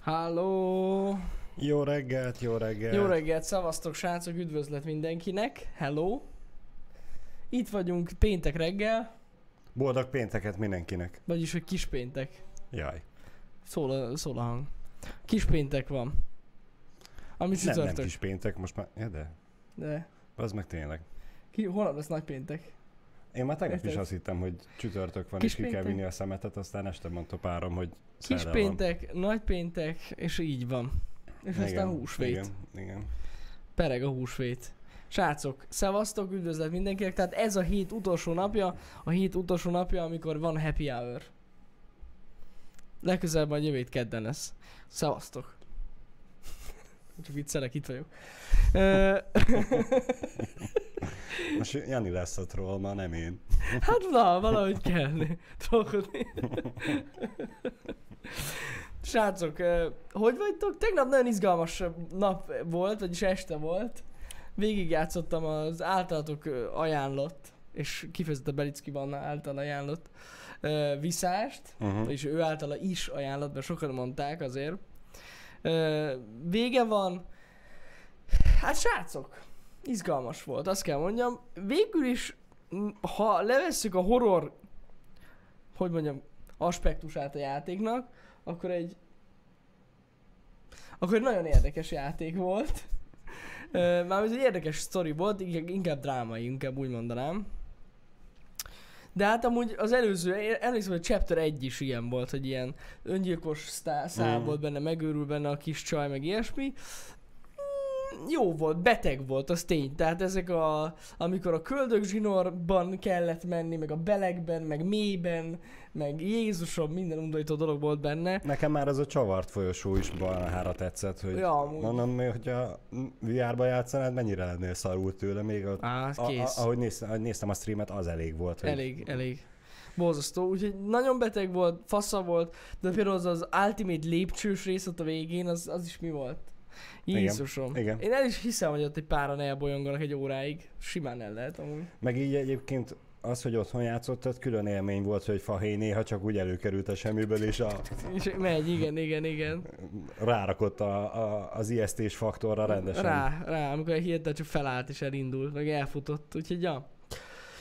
Halló! Jó reggelt, jó reggelt. Jó reggelt, szavaztok srácok, üdvözlet mindenkinek. Hello! Itt vagyunk péntek reggel, Boldog pénteket mindenkinek. vagyis hogy kis péntek. Jaj. Szól a, szól a hang. Kis péntek van. Ami Nem, nem kis péntek, most már... Ja, de. De Az meg tényleg. ki, holnap lesz nagy péntek. Én már tegnap is azt hittem, hogy csütörtök van, Kis és ki kell péntek? vinni a szemetet, aztán este mondta párom, hogy Kis péntek, nagy péntek, és így van. És van. aztán húsvét. Igen, igen. Pereg a húsvét. Srácok, szevasztok, üdvözlet mindenkinek. Tehát ez a hét utolsó napja, a hét utolsó napja, amikor van happy hour. Legközelebb majd jövő kedden lesz. Szevasztok. Csak viccelek, itt vagyok. Most Jani lesz a troll, ma nem én. hát na, valahogy kell trollkodni. Srácok, hogy vagytok? Tegnap nagyon izgalmas nap volt, vagyis este volt. Végigjátszottam az általatok ajánlott, és kifejezetten Belicki van által ajánlott viszást, Uh-huh. és ő általa is ajánlott, mert sokan mondták azért. Vége van. Hát srácok, izgalmas volt, azt kell mondjam. Végül is, ha levesszük a horror, hogy mondjam, aspektusát a játéknak, akkor egy akkor egy nagyon érdekes játék volt. Már ez egy érdekes sztori volt, inkább, drámai, inkább úgy mondanám. De hát amúgy az előző, emlékszem, hogy Chapter 1 is ilyen volt, hogy ilyen öngyilkos sztá- szál Mm. volt benne, megőrül benne a kis csaj, meg ilyesmi. Jó volt, beteg volt, az tény. Tehát ezek a, amikor a köldögzsinorban kellett menni, meg a belegben, meg mélyben, meg Jézusom, minden undorító dolog volt benne. Nekem már az a csavart folyosó is balhára tetszett, hogy Ja, amúgy. mondom, hogy a VR-ba játszanád, mennyire lennél szarult tőle, még a, Á, a, a, kész. ahogy, néztem, ahogy néztem a streamet, az elég volt. Hogy Elég, elég. Borzasztó, úgyhogy nagyon beteg volt, fasza volt, de például az, az Ultimate lépcsős rész ott a végén, az, az is mi volt? Jézusom. igen. Én el is hiszem, hogy ott egy páran elbolyonganak egy óráig. Simán el lehet amúgy. Meg így egyébként az, hogy otthon játszottad, külön élmény volt, hogy Fahé néha csak úgy előkerült a semmiből, és a, És megy, igen, igen, igen. rárakott a, a, az ijesztés faktorra rendesen. Rá, rá, amikor hirtelen csak felállt és elindult, meg elfutott, úgyhogy ja.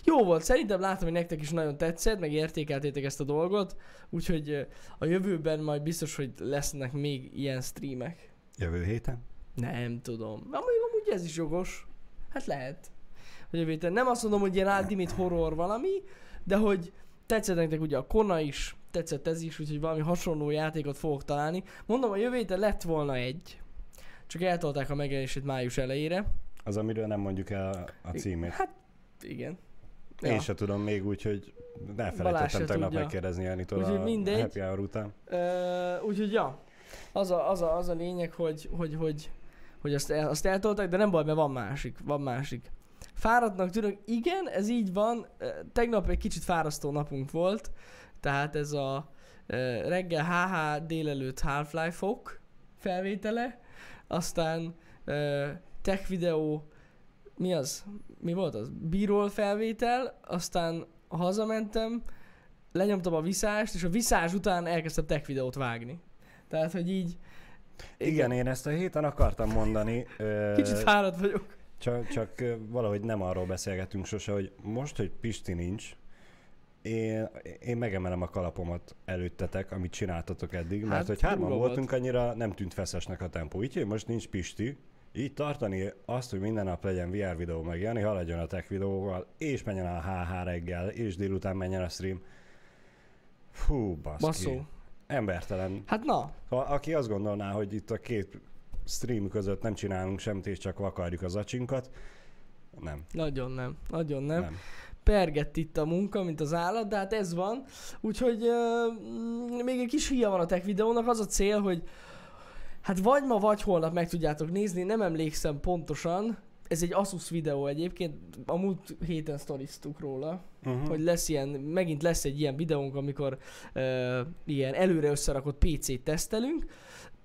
Jó volt, szerintem látom, hogy nektek is nagyon tetszett, meg értékeltétek ezt a dolgot, úgyhogy a jövőben majd biztos, hogy lesznek még ilyen streamek. Jövő héten? Nem tudom. Amúgy, amúgy ez is jogos. Hát lehet. Hogy jövő héten. Nem azt mondom, hogy ilyen ultimate horror valami, de hogy tetszett nektek ugye a Kona is, tetszett ez is, úgyhogy valami hasonló játékot fogok találni. Mondom, a jövő héten lett volna egy. Csak eltolták a megjelenését május elejére. Az, amiről nem mondjuk el a címét. Hát, igen. Én se tudom még úgy, hogy elfelejtettem tegnap tudja. megkérdezni Janitól Úgyhogy a mindegy. happy hour után. Ö, úgyhogy ja, az a, az a, az a lényeg, hogy, hogy, hogy, hogy azt, el, azt eltolták, de nem baj, mert van másik, van másik. Fáradtnak tűnök, igen, ez így van. Tegnap egy kicsit fárasztó napunk volt, tehát ez a reggel HH délelőtt Half-Life-ok felvétele, aztán tech videó, mi az? Mi volt az? Bíról felvétel, aztán hazamentem, lenyomtam a viszást, és a viszás után elkezdtem tech videót vágni. Tehát, hogy így... Igen, én ezt a héten akartam mondani. Kicsit fáradt vagyok. Csak, csak valahogy nem arról beszélgetünk sose, hogy most, hogy Pisti nincs, én, én megemelem a kalapomat előttetek, amit csináltatok eddig, mert Hát, hogy hárman voltunk, annyira nem tűnt feszesnek a tempó. Így, hogy most nincs Pisti, így tartani azt, hogy minden nap legyen VR videó, meg Jani haladjon a tech videóval, és menjen a HH reggel, és délután menjen a stream. Fú, baszki. Basszó. Embertelen. Hát na, Ha, aki azt gondolná, hogy itt a két stream között nem csinálunk semmit, és csak vakarjuk az acsinkat, nem. nagyon nem, nagyon nem. nem. Pergett itt a munka, mint az állat, de hát ez van. Úgyhogy uh, még egy kis híja van a tech videónak, az a cél, hogy hát vagy ma, vagy holnap meg tudjátok nézni, nem emlékszem pontosan, ez egy Asus videó egyébként, a múlt héten sztoriztuk róla, Uh-huh. hogy lesz ilyen, megint lesz egy ilyen videónk, amikor uh, ilyen előre összerakott PC-t tesztelünk.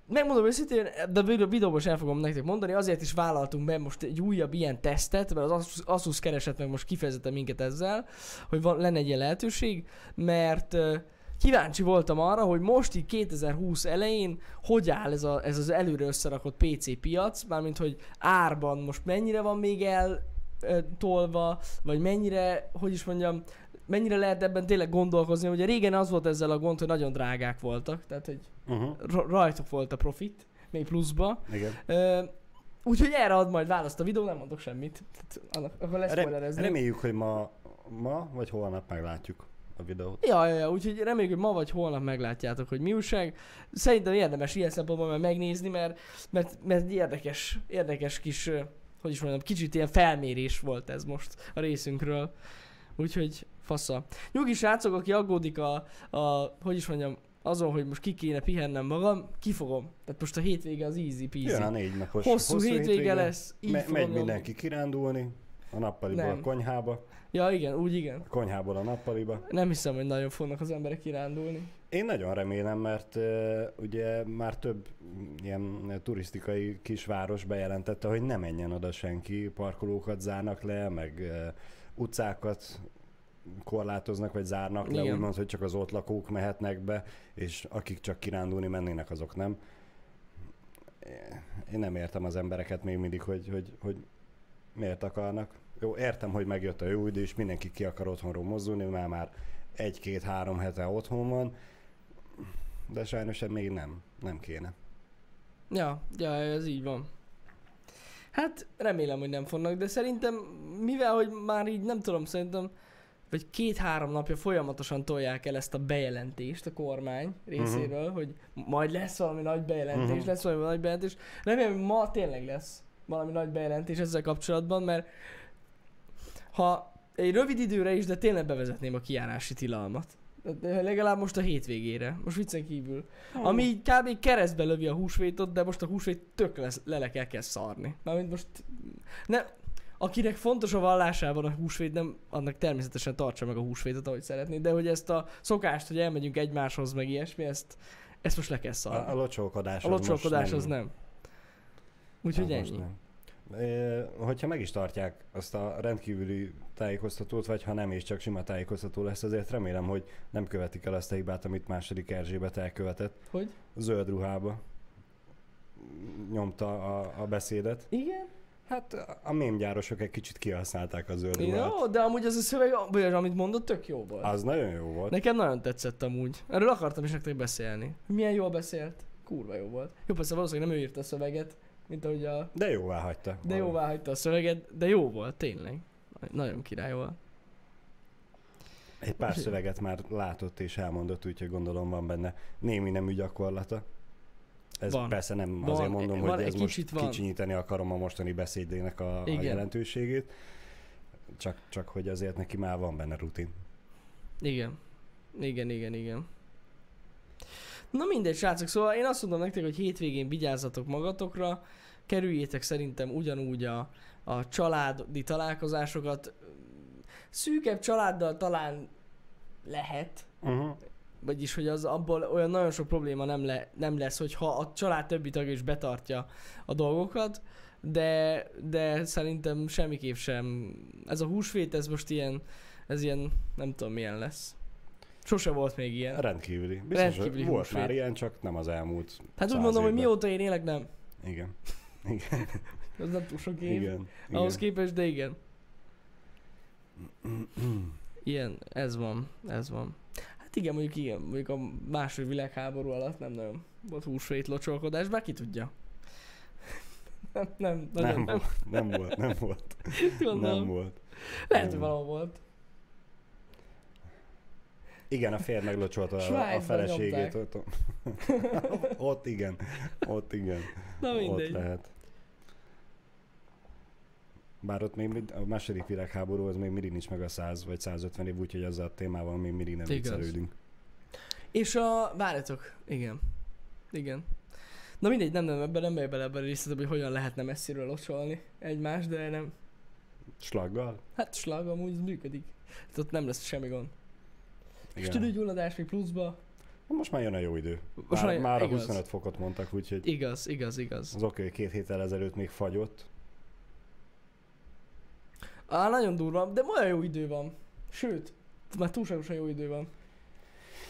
Megmondom őszintén, de a videó- videóban is el fogom nektek mondani, azért is vállaltunk be most egy újabb ilyen tesztet, mert az Asus, Asus keresett meg most kifejezetten minket ezzel, hogy van, lenne egy ilyen lehetőség, mert uh, kíváncsi voltam arra, hogy most így 2020 elején hogy áll ez, a, ez az előre összerakott PC piac, mármint hogy árban most mennyire van még el tolva, vagy mennyire, hogy is mondjam, mennyire lehet ebben tényleg gondolkozni. Ugye régen az volt ezzel a gond, hogy nagyon drágák voltak, tehát hogy Uh-huh. ra- rajtuk volt a profit, még pluszba. Igen. Ö, úgyhogy erre ad majd választ a videó, nem mondok semmit. Tehát annak, akkor lesz Rem- reméljük, hogy ma, ma vagy holnap meglátjuk a videót. Ja, ja, ja, úgyhogy reméljük, hogy ma vagy holnap meglátjátok, hogy mi újság. Szerintem érdemes ilyen szempontból már megnézni, mert, mert, mert érdekes, érdekes kis, hogy is mondjam, kicsit ilyen felmérés volt ez most a részünkről. Úgyhogy fassa. Nyugi srácok, aki aggódik a, a, hogy is mondjam, azon, hogy most ki kéne pihennem magam, kifogom. Tehát most a hétvége az easy peasy. Jön a négy napos hosszú, hétvége, lesz, így Me- megy mindenki kirándulni, a nappaliból Nem. a konyhába, Ja, igen, úgy igen. a konyhából a nappaliba. Nem hiszem, hogy nagyon fognak az emberek kirándulni. Én nagyon remélem, mert uh, ugye már több ilyen turisztikai kisváros bejelentette, hogy ne menjen oda senki, parkolókat zárnak le, meg uh, utcákat korlátoznak, vagy zárnak le, Igen. úgymond, hogy csak az ott lakók mehetnek be, és akik csak kirándulni mennének, azok nem. Én nem értem az embereket még mindig, hogy, hogy, hogy miért akarnak. Jó, értem, hogy megjött a jó idő, és mindenki ki akar otthonról mozdulni, mert már egy-két-három hete otthon van, de sajnos még nem, nem kéne. Ja, ja, ez így van. Hát remélem, hogy nem fognak, de szerintem, mivel hogy már így nem tudom, szerintem vagy két-három napja folyamatosan tolják el ezt a bejelentést a kormány részéről, hogy majd lesz valami nagy bejelentés, Mhm. lesz valami nagy bejelentés. Remélem, hogy ma tényleg lesz valami nagy bejelentés ezzel kapcsolatban, mert ha egy rövid időre is, de tényleg bevezetném a kijárási tilalmat. De legalább most a hétvégére, most viccen kívül. Ami így kb. keresztbe lövi a húsvétot, de most a húsvét tök lesz, lele kell kezd szarni. Mármint most... Ne, akinek fontos a vallásában a húsvét, nem, annak természetesen tartsa meg a húsvétot, ahogy szeretné, de hogy ezt a szokást, hogy elmegyünk egymáshoz, meg ilyesmi, ezt, ezt most le kell A, szarni. a locsolkodás, A az most locsolkodás az nem. Úgyhogy az most ennyi. nem. Hogyha meg is tartják azt a rendkívüli tájékoztatót, vagy ha nem is csak sima tájékoztató lesz, azért remélem, hogy nem követik el azt a hibát, amit második Erzsébet elkövetett. Hogy? Zöld ruhába nyomta a, a beszédet. Igen? Hát a mémgyárosok egy kicsit kihasználták a zöld ruhát. Jó, de amúgy az a szöveg, amit mondott, tök jó volt. Az nagyon jó volt. Nekem nagyon tetszett amúgy. Erről akartam is nektek beszélni. Milyen jól beszélt. Kurva jó volt. Jó, persze valószínűleg nem ő írta a szöveget, mint ahogy a... De jóvá hagyta. De jóvá hagyta a szöveget, de jó volt, tényleg. Nagyon király volt. Egy pár szöveget már látott és elmondott, úgyhogy gondolom van benne némi nemű gyakorlata. Ez Van. persze nem Van. azért mondom, Van, hogy ez most van. kicsinyíteni akarom a mostani beszédének a, a jelentőségét. Csak, csak hogy azért neki már van benne rutin. Igen. Igen, igen, igen. Na mindegy, srácok, szóval én azt mondom nektek, hogy hétvégén vigyázzatok magatokra, kerüljétek szerintem ugyanúgy a, a családi találkozásokat. Szűkebb családdal talán lehet, Uh-huh. vagyis hogy az abból olyan nagyon sok probléma nem, le, nem lesz, hogyha a család többi tagja is betartja a dolgokat, de, de szerintem semmiképp sem. Ez a húsvét, ez most ilyen, ez ilyen, nem tudom milyen lesz. Sose volt még ilyen. Rendkívüli. Biztos, Rendkívüli volt húsvét. már ilyen, csak nem az elmúlt Hát úgy mondom, hogy évben. mióta én élek, nem. Igen. Igen. Ez nem túl sok év. Igen. Ahhoz Igen. képest, de igen. Ilyen, ez van, ez van. Hát igen, mondjuk igen, mondjuk a második világháború alatt nem nagyon volt húsvét locsolkodás, bár ki tudja. nem, nem, Nem, nem, volt, nem volt, nem volt, gondolom. nem volt. Lehet, hogy valahol volt. Igen, a férj meglocsolta a, a feleségét. Ott, ott igen, ott igen. Na Ott mindegy. lehet. Bár ott még a második világháború az még mindig nincs meg a 100 vagy 150 év, úgyhogy azzal a témával még mindig nem viccelődünk. És a... Várjatok. Igen. Igen. Na mindegy, nem, nem, ebben nem megy bele ebben a részletbe, hogy hogyan lehetne messziről locsolni egymást, de nem. Slaggal? Hát slag amúgy működik. Hát ott nem lesz semmi gond. És Igen. tüdőgyulladás még pluszba. Most már jön a jó idő. Most Már, már- már a igaz. 25 fokot mondtak, úgyhogy Igaz, igaz, igaz. az oké, hogy két héttel ezelőtt még fagyott. Á, nagyon durva, de olyan jó idő van. Sőt, már túlságosan jó idő van.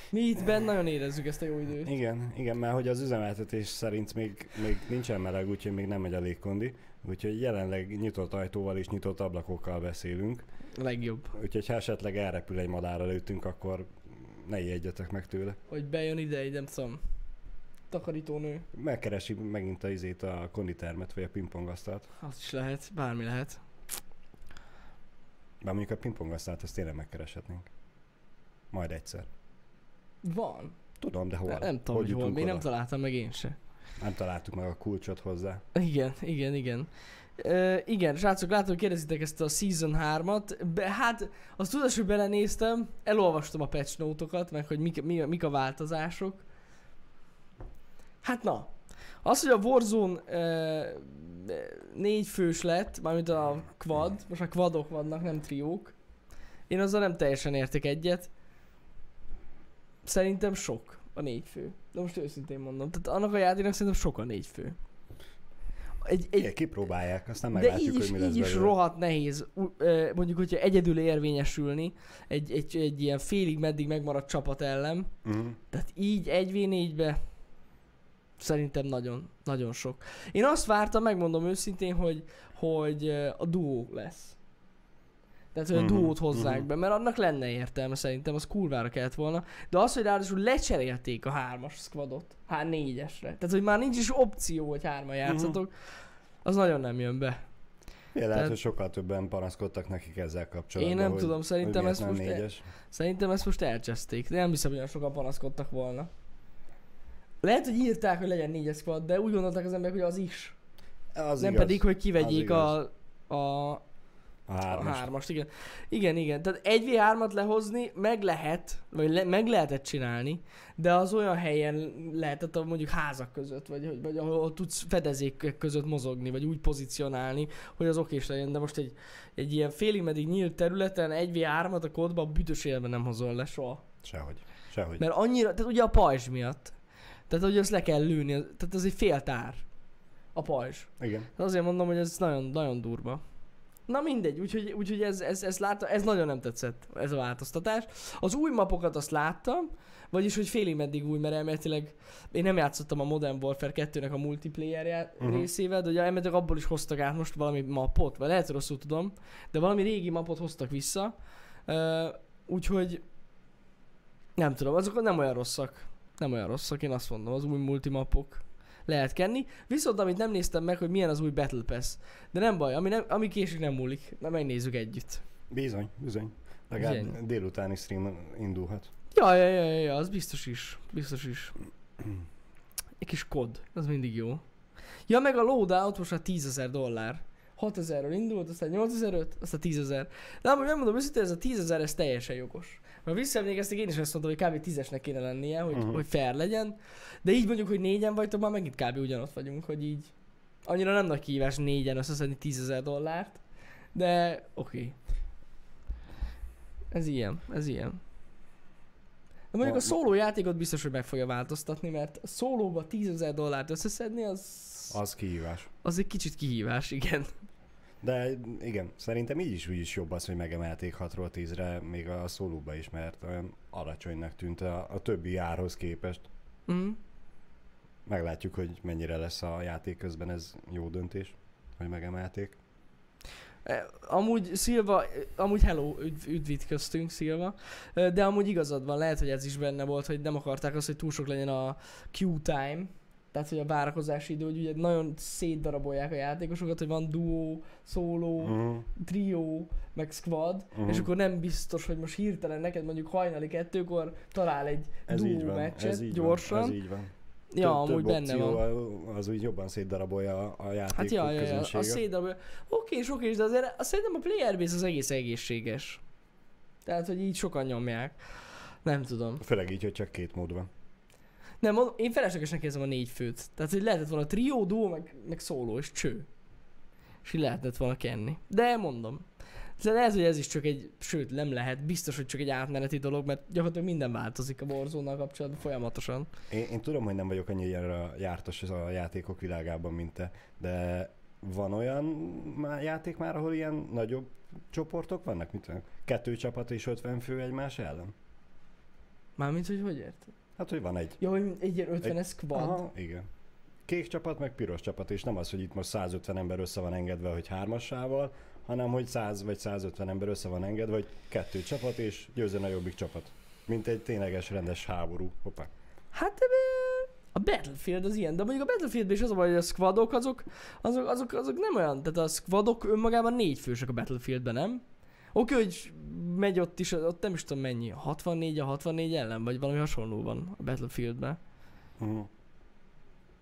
Mi itt benne nagyon érezzük ezt a jó időt. Igen, igen, mert hogy az üzemeltetés szerint még, még nincsen meleg, úgyhogy még nem megy a légkondi. Úgyhogy jelenleg nyitott ajtóval és nyitott ablakokkal beszélünk. Legjobb. Úgyhogy ha esetleg elrepül egy madár előttünk, akkor ne ijedjetek meg tőle. Hogy bejön ide egy, nem tudom, takarítónő. Megkeresi megint a izét, a konditermet, vagy a pingpongasztalt. Az is lehet, bármi lehet. Bár mondjuk a pingpongasztalt, ezt tényleg megkereshetnénk. Majd egyszer. Van. Tudom, de hol? Nem, nem tudom, hogy, hol. jutunk Még nem találtam meg én se. nem találtuk meg a kulcsot hozzá. Igen, igen, igen. Uh, igen, srácok, látom, hogy kérdezitek ezt a Season 3-at. Be, hát, azt tudod, hogy belenéztem, elolvastam a patch note-okat, meg hogy mik, mi, mik a változások. Hát na, az, hogy a Warzone uh, négy fős lett, mármint a quad, most már quadok vannak, nem triók. Én azzal nem teljesen értek egyet. Szerintem sok a négy fő. De most őszintén mondom. Tehát annak a játéknak szerintem sok a négy fő. Egy, egy, Igen, kipróbálják, aztán meglátjuk, így is, hogy mi lesz így is rohadt nehéz, mondjuk, hogyha egyedül érvényesülni egy, egy, egy ilyen félig meddig megmaradt csapat ellen, Mhm. tehát így 1v4-be szerintem nagyon, nagyon sok. Én azt vártam, megmondom őszintén, hogy, hogy a duó lesz. Tehát, hogy a Mhm, duót hozzák mhm. be, mert annak lenne értelme szerintem, az kurvára kellett volna. De az, hogy ráadásul lecserélték a hármas squadot, hát négyesre. Tehát, hogy már nincs is opció, hogy hárman játszatok, az nagyon nem jön be. Ja, lehet, Tehát- hogy sokkal többen panaszkodtak nekik ezzel kapcsolatban. Én nem hogy, tudom, szerintem hogy ezt most négyes. Szerintem ezt most elcseszték, de nem hiszem, hogy olyan sokan panaszkodtak volna. Lehet, hogy írták, hogy legyen négyes squad, de úgy gondolták az emberek, hogy az is. Az nem igaz. pedig, hogy kivegyék a, a, A a hármas. hármast. Igen. igen, igen. Tehát egy v 3 lehozni meg lehet, vagy le, meg lehetett csinálni, de az olyan helyen lehetett, ahol mondjuk házak között, vagy, vagy, vagy ahol tudsz fedezékek között mozogni, vagy úgy pozícionálni, hogy az okés legyen. De most egy, egy ilyen félig meddig nyílt területen egy v 3 a kódba a büdös élben nem hozol le soha. Sehogy. Sehogy. Mert annyira, tehát ugye a pajzs miatt. Tehát hogy azt le kell lőni, tehát az egy fél tár. A pajzs. Igen. Azért mondom, hogy ez nagyon, nagyon durva. Na mindegy, úgyhogy, úgyhogy ez, ez, ez, látta, ez nagyon nem tetszett, ez a változtatás. Az új mapokat azt láttam, vagyis hogy félig meddig új, mert elméletileg én nem játszottam a Modern Warfare 2-nek a multiplayer uh-huh. Mhm. részével, de ugye elméletileg abból is hoztak át most valami mapot, vagy lehet rosszul tudom, de valami régi mapot hoztak vissza, uh, úgyhogy nem tudom, azok nem olyan rosszak. Nem olyan rosszak, én azt mondom, az új multimapok lehet kenni. Viszont amit nem néztem meg, hogy milyen az új Battle Pass. De nem baj, ami, nem, ami késik nem múlik. Na megnézzük együtt. Bizony, bizony. Legalább Bizony. délutáni stream indulhat. Ja, ja, ja, ja, ja, az biztos is. Biztos is. Egy kis kod, az mindig jó. Ja, meg a loadout most már 10 ezer dollár. 6 ezerről indult, aztán 8 ezeröt, aztán 10 ezer. De amúgy megmondom őszintén, ez a 10 ezer, ez teljesen jogos. Mert visszaemlékeztek, én is azt mondtam, hogy kb. 10-esnek kéne lennie, hogy, uh-huh. hogy fair legyen. De így mondjuk, hogy négyen vagytok, már megint kb. ugyanott vagyunk, hogy így annyira nem nagy kihívás négyen összeszedni 10 ezer dollárt. De oké. Okay. Ez ilyen, ez ilyen. De mondjuk a szóló játékot biztos, hogy meg fogja változtatni, mert a szólóba 10 ezer dollárt összeszedni, az, Az kihívás. az egy kicsit kihívás, igen. De igen, szerintem így is úgy is jobb az, hogy megemelték 6-ról 10-re, még a szólóba is, mert olyan alacsonynak tűnt a, a többi árhoz képest. Mm. Meglátjuk, hogy mennyire lesz a játék közben ez jó döntés, hogy megemelték. Eh, Amúgy Szilva, amúgy hello, üdv, üdvít köztünk Szilva, Eh, de amúgy igazad van, lehet, hogy ez is benne volt, hogy nem akarták azt, hogy túl sok legyen a queue time, tehát hogy a várakozási idő, hogy ugye nagyon szétdarabolják a játékosokat, hogy van duo, solo, Uh-huh. trio, meg squad, Mhm. és akkor nem biztos, hogy most hirtelen neked mondjuk hajnali kettőkor talál egy Ez van, meccset ez gyorsan. van, ez így van. ja, több, amúgy több benne van. Az úgy jobban szétdarabolja a játékok Hát ja, ja, ja, a szétdarabja. Oké, és oké, de azért azt szerintem a player base az egész egészséges. Tehát, hogy így sokan nyomják. Nem tudom. Főleg így, hogy csak két mód van. Nem, mondom, én feleslegesnek érzem a négy főt. Tehát, hogy lehetett volna trió, duó, meg, meg szóló és cső. És így lehetett volna kenni. De mondom. De lehet, hogy ez is csak egy, sőt nem lehet, biztos, hogy csak egy átmeneti dolog, mert gyakorlatilag minden változik a warzone kapcsolatban folyamatosan. Én, én tudom, hogy nem vagyok annyira jártas a játékok világában, mint te, de van olyan má- játék már, ahol ilyen nagyobb csoportok vannak? Mit tudom, kettő csapat és 50 fő egymás ellen? Mármint, hogy hogy érted? Hát, hogy van egy... Hogy egy ilyen 50-es squad. Aha, igen. Kék csapat, meg piros csapat, és nem az, hogy itt most 150 ember össze van engedve, hogy hármassával, hanem hogy 100 vagy 150 ember össze van engedve, hogy kettő csapat, és győzön a jobbik csapat. Mint egy tényleges rendes háború. Hoppá. Hát ö, a Battlefield az ilyen, de mondjuk a Battlefieldben is az a baj, hogy a squadok azok, azok, azok, azok nem olyan, tehát a squadok önmagában négy fősök a Battlefieldben, nem? Oké, hogy megy ott is, ott nem is tudom mennyi, 64 a 64 ellen, vagy valami hasonló van a Battlefieldben. Uh-huh.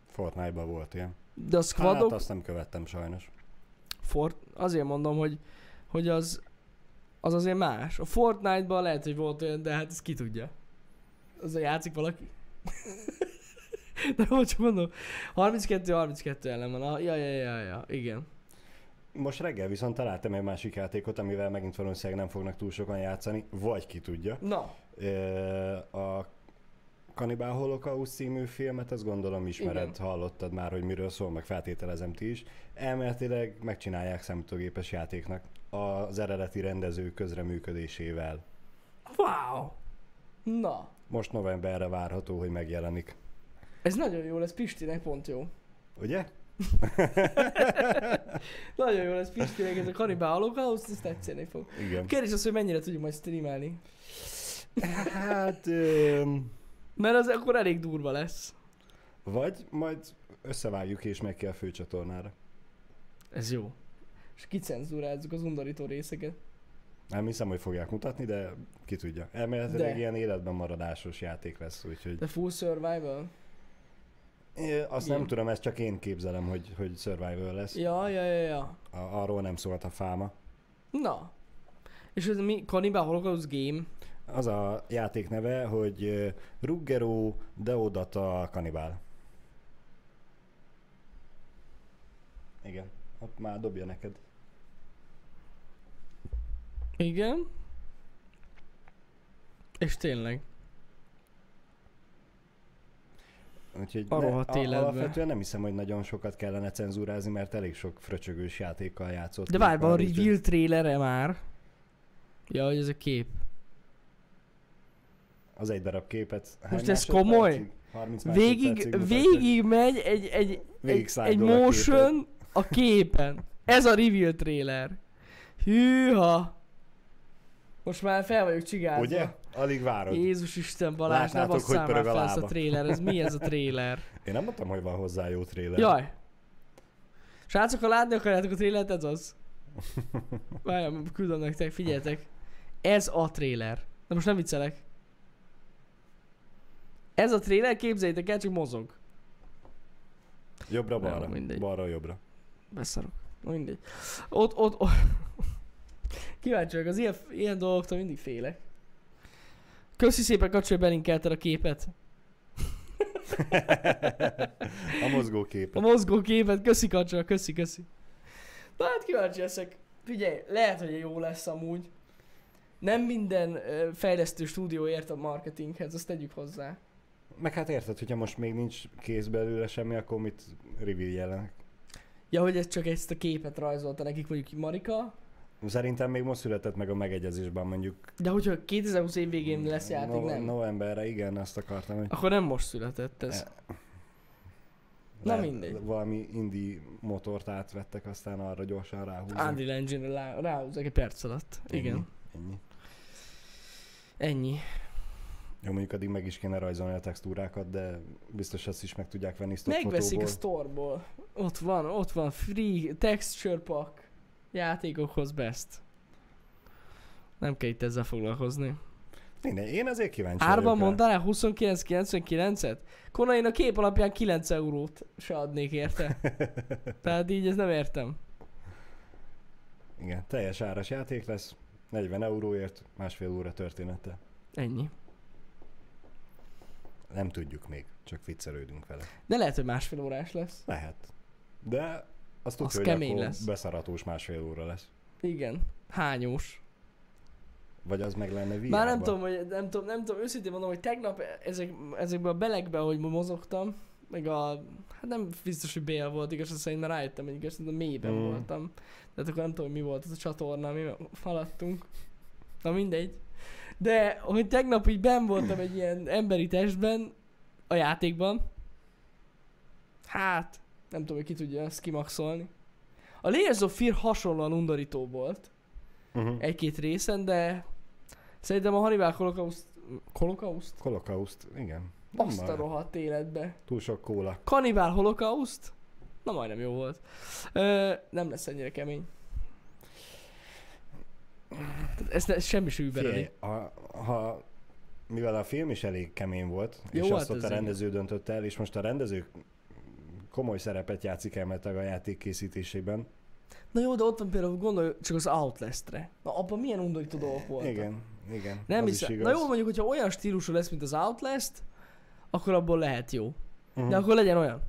Fortnite-ban volt ilyen. De a squadok, Hát azt nem követtem sajnos. Fort, azért mondom, hogy, hogy az, az azért más. A Fortnite-ban lehet, hogy volt olyan, de hát ezt ki tudja. Az játszik valaki? de hogy csak mondom, 32-32 ellen van. Ah, Ja, ja, ja, ja, igen. Most reggel viszont találtam egy másik játékot, amivel megint valószínűleg nem fognak túl sokan játszani, vagy ki tudja. Na, A Cannibal Holocaust című filmet, azt gondolom ismered, Igen. hallottad már, hogy miről szól, meg feltételezem ti is. Elméletileg megcsinálják számítógépes játéknak az eredeti rendező közreműködésével. wow! Na, Most novemberre várható, hogy megjelenik. ez nagyon jó lesz Pistinek, pont jó. Ugye? Nagyon jó lesz Pistinek, ez a Cannibal Holocaust, ez tetszeni fog. Igen. Kérdés az, hogy mennyire tudjuk majd streamelni. Hát... Öm, Mert az akkor elég durva lesz. vagy majd összevágjuk és meg kell a főcsatornára. Ez jó. És kicenzúrázzuk az undorító részeket. Nem hiszem, hogy fogják mutatni, de ki tudja. Elméletileg De. ilyen életben maradásos játék lesz, úgyhogy... De full survival? É, azt Igen. nem tudom, ezt csak én képzelem, hogy, hogy survival lesz. Ja, ja, ja, ja. A, arról nem szólt a fáma. Na. És ez mi? Cannibal Holocaust Game? Az a játék neve, hogy Ruggero Deodata Cannibal. Igen, ott már dobja neked. Igen. És tényleg. Úgyhogy A rohadt a- életbe. alapvetően nem hiszem, hogy nagyon sokat kellene cenzúrázni, mert elég sok fröcsögős játékkal játszott. De várj, van a reveal trailere már. Ja, hogy ez a kép. Az egy darab képet. hány Most ez komoly? 30 Végig, végig megy egy, egy, egy, Végig egy a motion a képen. Ez a reveal trailer. Hűha. Most már fel vagyok csigázva. Ugye? Alig várod. Jézus Isten Balázs, ne basszál már fel ezt a trailer. Ez mi ez a trailer? Én nem mondtam, hogy van hozzá jó trailer. Jaj. Srácok, ha látni akarjátok a trailert, ez az. Várjál, küldöm nektek, figyeljetek. Ez a trailer. De most nem viccelek. Ez a trailer, képzeljétek el, csak mozog. Jobbra-balra. Balra-jobbra. Beszarok. Mindegy. Ott, ott, ott. Kíváncsi vagyok, az ilyen, ilyen dolgoktól mindig félek. Köszi szépen, hogy belinkelted a képet. a mozgó képet. A mozgó képet, köszi Kacsa, köszi, köszi. Na hát kíváncsi leszek. Figyelj, lehet, hogy jó lesz amúgy. Nem minden ö, fejlesztő stúdió ért a marketinghez, azt tegyük hozzá. Meg hát érted, hogyha most még nincs kész belőle semmi, akkor mit reveal Ja, hogy ez csak ezt a képet rajzolta nekik, mondjuk Marika. Szerintem még most született meg a megegyezésben mondjuk De hogyha 2020 év végén lesz játék, no- nem? novemberre, igen, azt akartam, hogy Akkor nem most született ez. Na lehet mindegy. valami indie motort átvettek, aztán arra gyorsan ráhúznak. Unreal Engine-re rá, ráhúzzák egy perc alatt. Igen. Ennyi. Ennyi. Jó, mondjuk addig meg is kéne rajzolni a textúrákat, de biztos ezt is meg tudják venni stock Megveszik a fotóból. storeból. Ott van, ott van free texture pack. Játékokhoz best. Nem kell itt ezzel foglalkozni. Mindegy, én ezért kíváncsi Árban el 29,99-et? Kona, én a kép alapján 9 eurót se adnék érte. Tehát így ez nem értem. Igen, teljes áras játék lesz, 40 euróért, másfél óra története. Ennyi. Nem tudjuk még, csak viccelődünk vele. De lehet, hogy másfél órás lesz. Lehet. De Az tudja, hogy kemény akkor lesz. beszaratós másfél óra lesz. Igen. Hányós. Vagy az meg lenne VR-ban. Már nem tudom, hogy nem tudom, nem tudom, őszintén mondom, hogy tegnap ezek, ezekben a belegben, hogy mozogtam, meg a, hát nem biztos, hogy bél volt, igaz, szerint rájöttem, hogy igaz, a mélyben Mm. voltam. De hát akkor nem tudom, hogy mi volt az a csatorna, mi haladtunk. Na mindegy. De hogy tegnap így ben voltam egy ilyen emberi testben, a játékban, hát, nem tudom, hogy ki tudja ezt kimaxolni. A Layers of Fear hasonlóan undorító volt Uh-huh. egy-két részen, de szerintem a Hannibal Holocaust, Holocaust? Holocaust, igen. Azt a rohadt életbe. Túl sok kóla. Cannibal Holocaust? Na majdnem jó volt. Ö, nem lesz ennyire kemény. Tehát Ez, ez semmi. Figyelj, ha, ha, mivel a film is elég kemény volt, Jó, és hát azt ott a igen. rendező döntött el, és most a rendező komoly szerepet játszik elméletileg a játék készítésében. Na jó, de ott van például, gondolj csak az Outlast-re. Na abban milyen undorító dolgok voltak. Igen, igen. Nem hiszem. Na jó, mondjuk, hogyha olyan stílusú lesz, mint az Outlast, akkor abból lehet jó. Mhm. De akkor legyen olyan.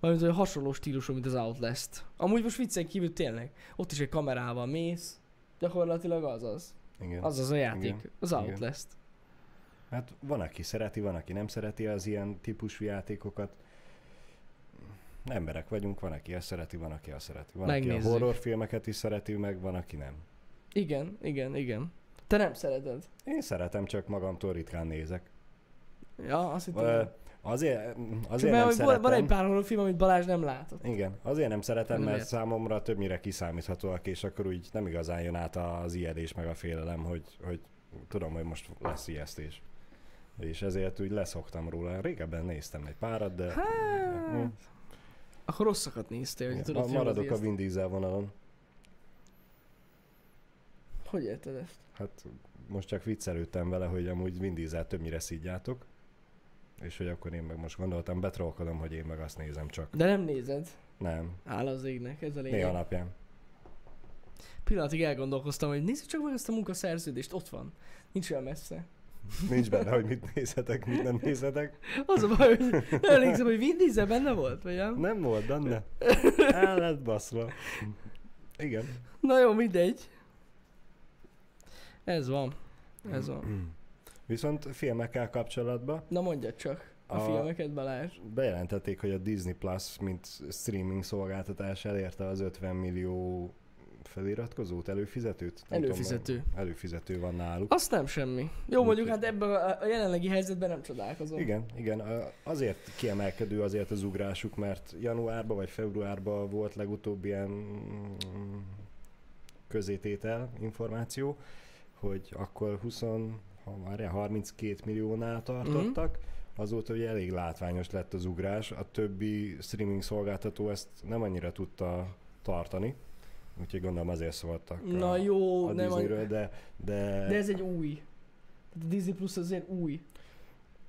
Mármint, hogy hasonló stílusú, mint az Outlast. Amúgy most viccen kívül tényleg. Ott is egy kamerával mész. Gyakorlatilag az az. Igen. Az az a játék. Igen. Az Igen. Outlast. Hát van, aki szereti, van, aki nem szereti az ilyen típusú játékokat. Emberek vagyunk, van, aki ezt szereti, van, aki azt szereti. Van, aki Megnézzük. a horrorfilmeket is szereti, meg van, aki nem. Igen, igen, igen. Te nem szereted. Én szeretem, csak magamtól ritkán nézek. Ja, azt hittem. Hogy- Azért, azért mert nem hogy van, egy szeretem. pár horrorfilm, amit Balázs nem látott. Igen, azért nem szeretem, Nem mert ért. számomra többnyire kiszámíthatóak, és akkor úgy nem igazán jön át az ijedés meg a félelem, hogy, hogy tudom, hogy most lesz ijesztés. És ezért úgy leszoktam róla. Régebben néztem egy párat, de... Hát. Akkor rosszakat néztél, hogy tudod, hogy maradok a. Vin Diesel vonalon. Hogy érted ezt? Hát most csak viccelődtem vele, hogy amúgy Vin Diesel többnyire szidjátok. És hogy akkor én meg most gondoltam, betrolkodom, hogy én meg azt nézem csak. De nem nézed. Nem, Áll az égnek, ez a lényeg. néha napján. Pillanatig elgondolkoztam, hogy nézzük csak meg ezt a munkaszerződést, ott van. Nincs olyan messze. Nincs benne, hogy mit nézhetek, mit nem nézhetek. Az a baj, hogy emlékszem, hogy Vin Diesel benne volt, vagy nem? Nem volt benne. El lett baszva. Igen. Na jó, mindegy. Ez van. Ez van. Viszont filmekkel kapcsolatban Na mondjad csak a, A- filmeket, Balázs. bejelentették, hogy a Disney Plus, mint streaming szolgáltatás elérte az 50 millió feliratkozót, előfizetőt? Nem Előfizető. Tudom, előfizető van náluk. Azt nem semmi. Jó, mondjuk hát ebben a jelenlegi helyzetben nem csodálkozom. Igen, igen. Azért kiemelkedő azért az ugrásuk, mert januárban vagy februárban volt legutóbb ilyen mm, közététel információ, hogy akkor 20, ha már 32 milliónál tartottak, azóta ugye elég látványos lett az ugrás, a többi streaming szolgáltató ezt nem annyira tudta tartani, úgyhogy gondolom azért szóltak Na a, jó, a nem Disneyről, de, de, De ez egy új. A Disney Plus azért új.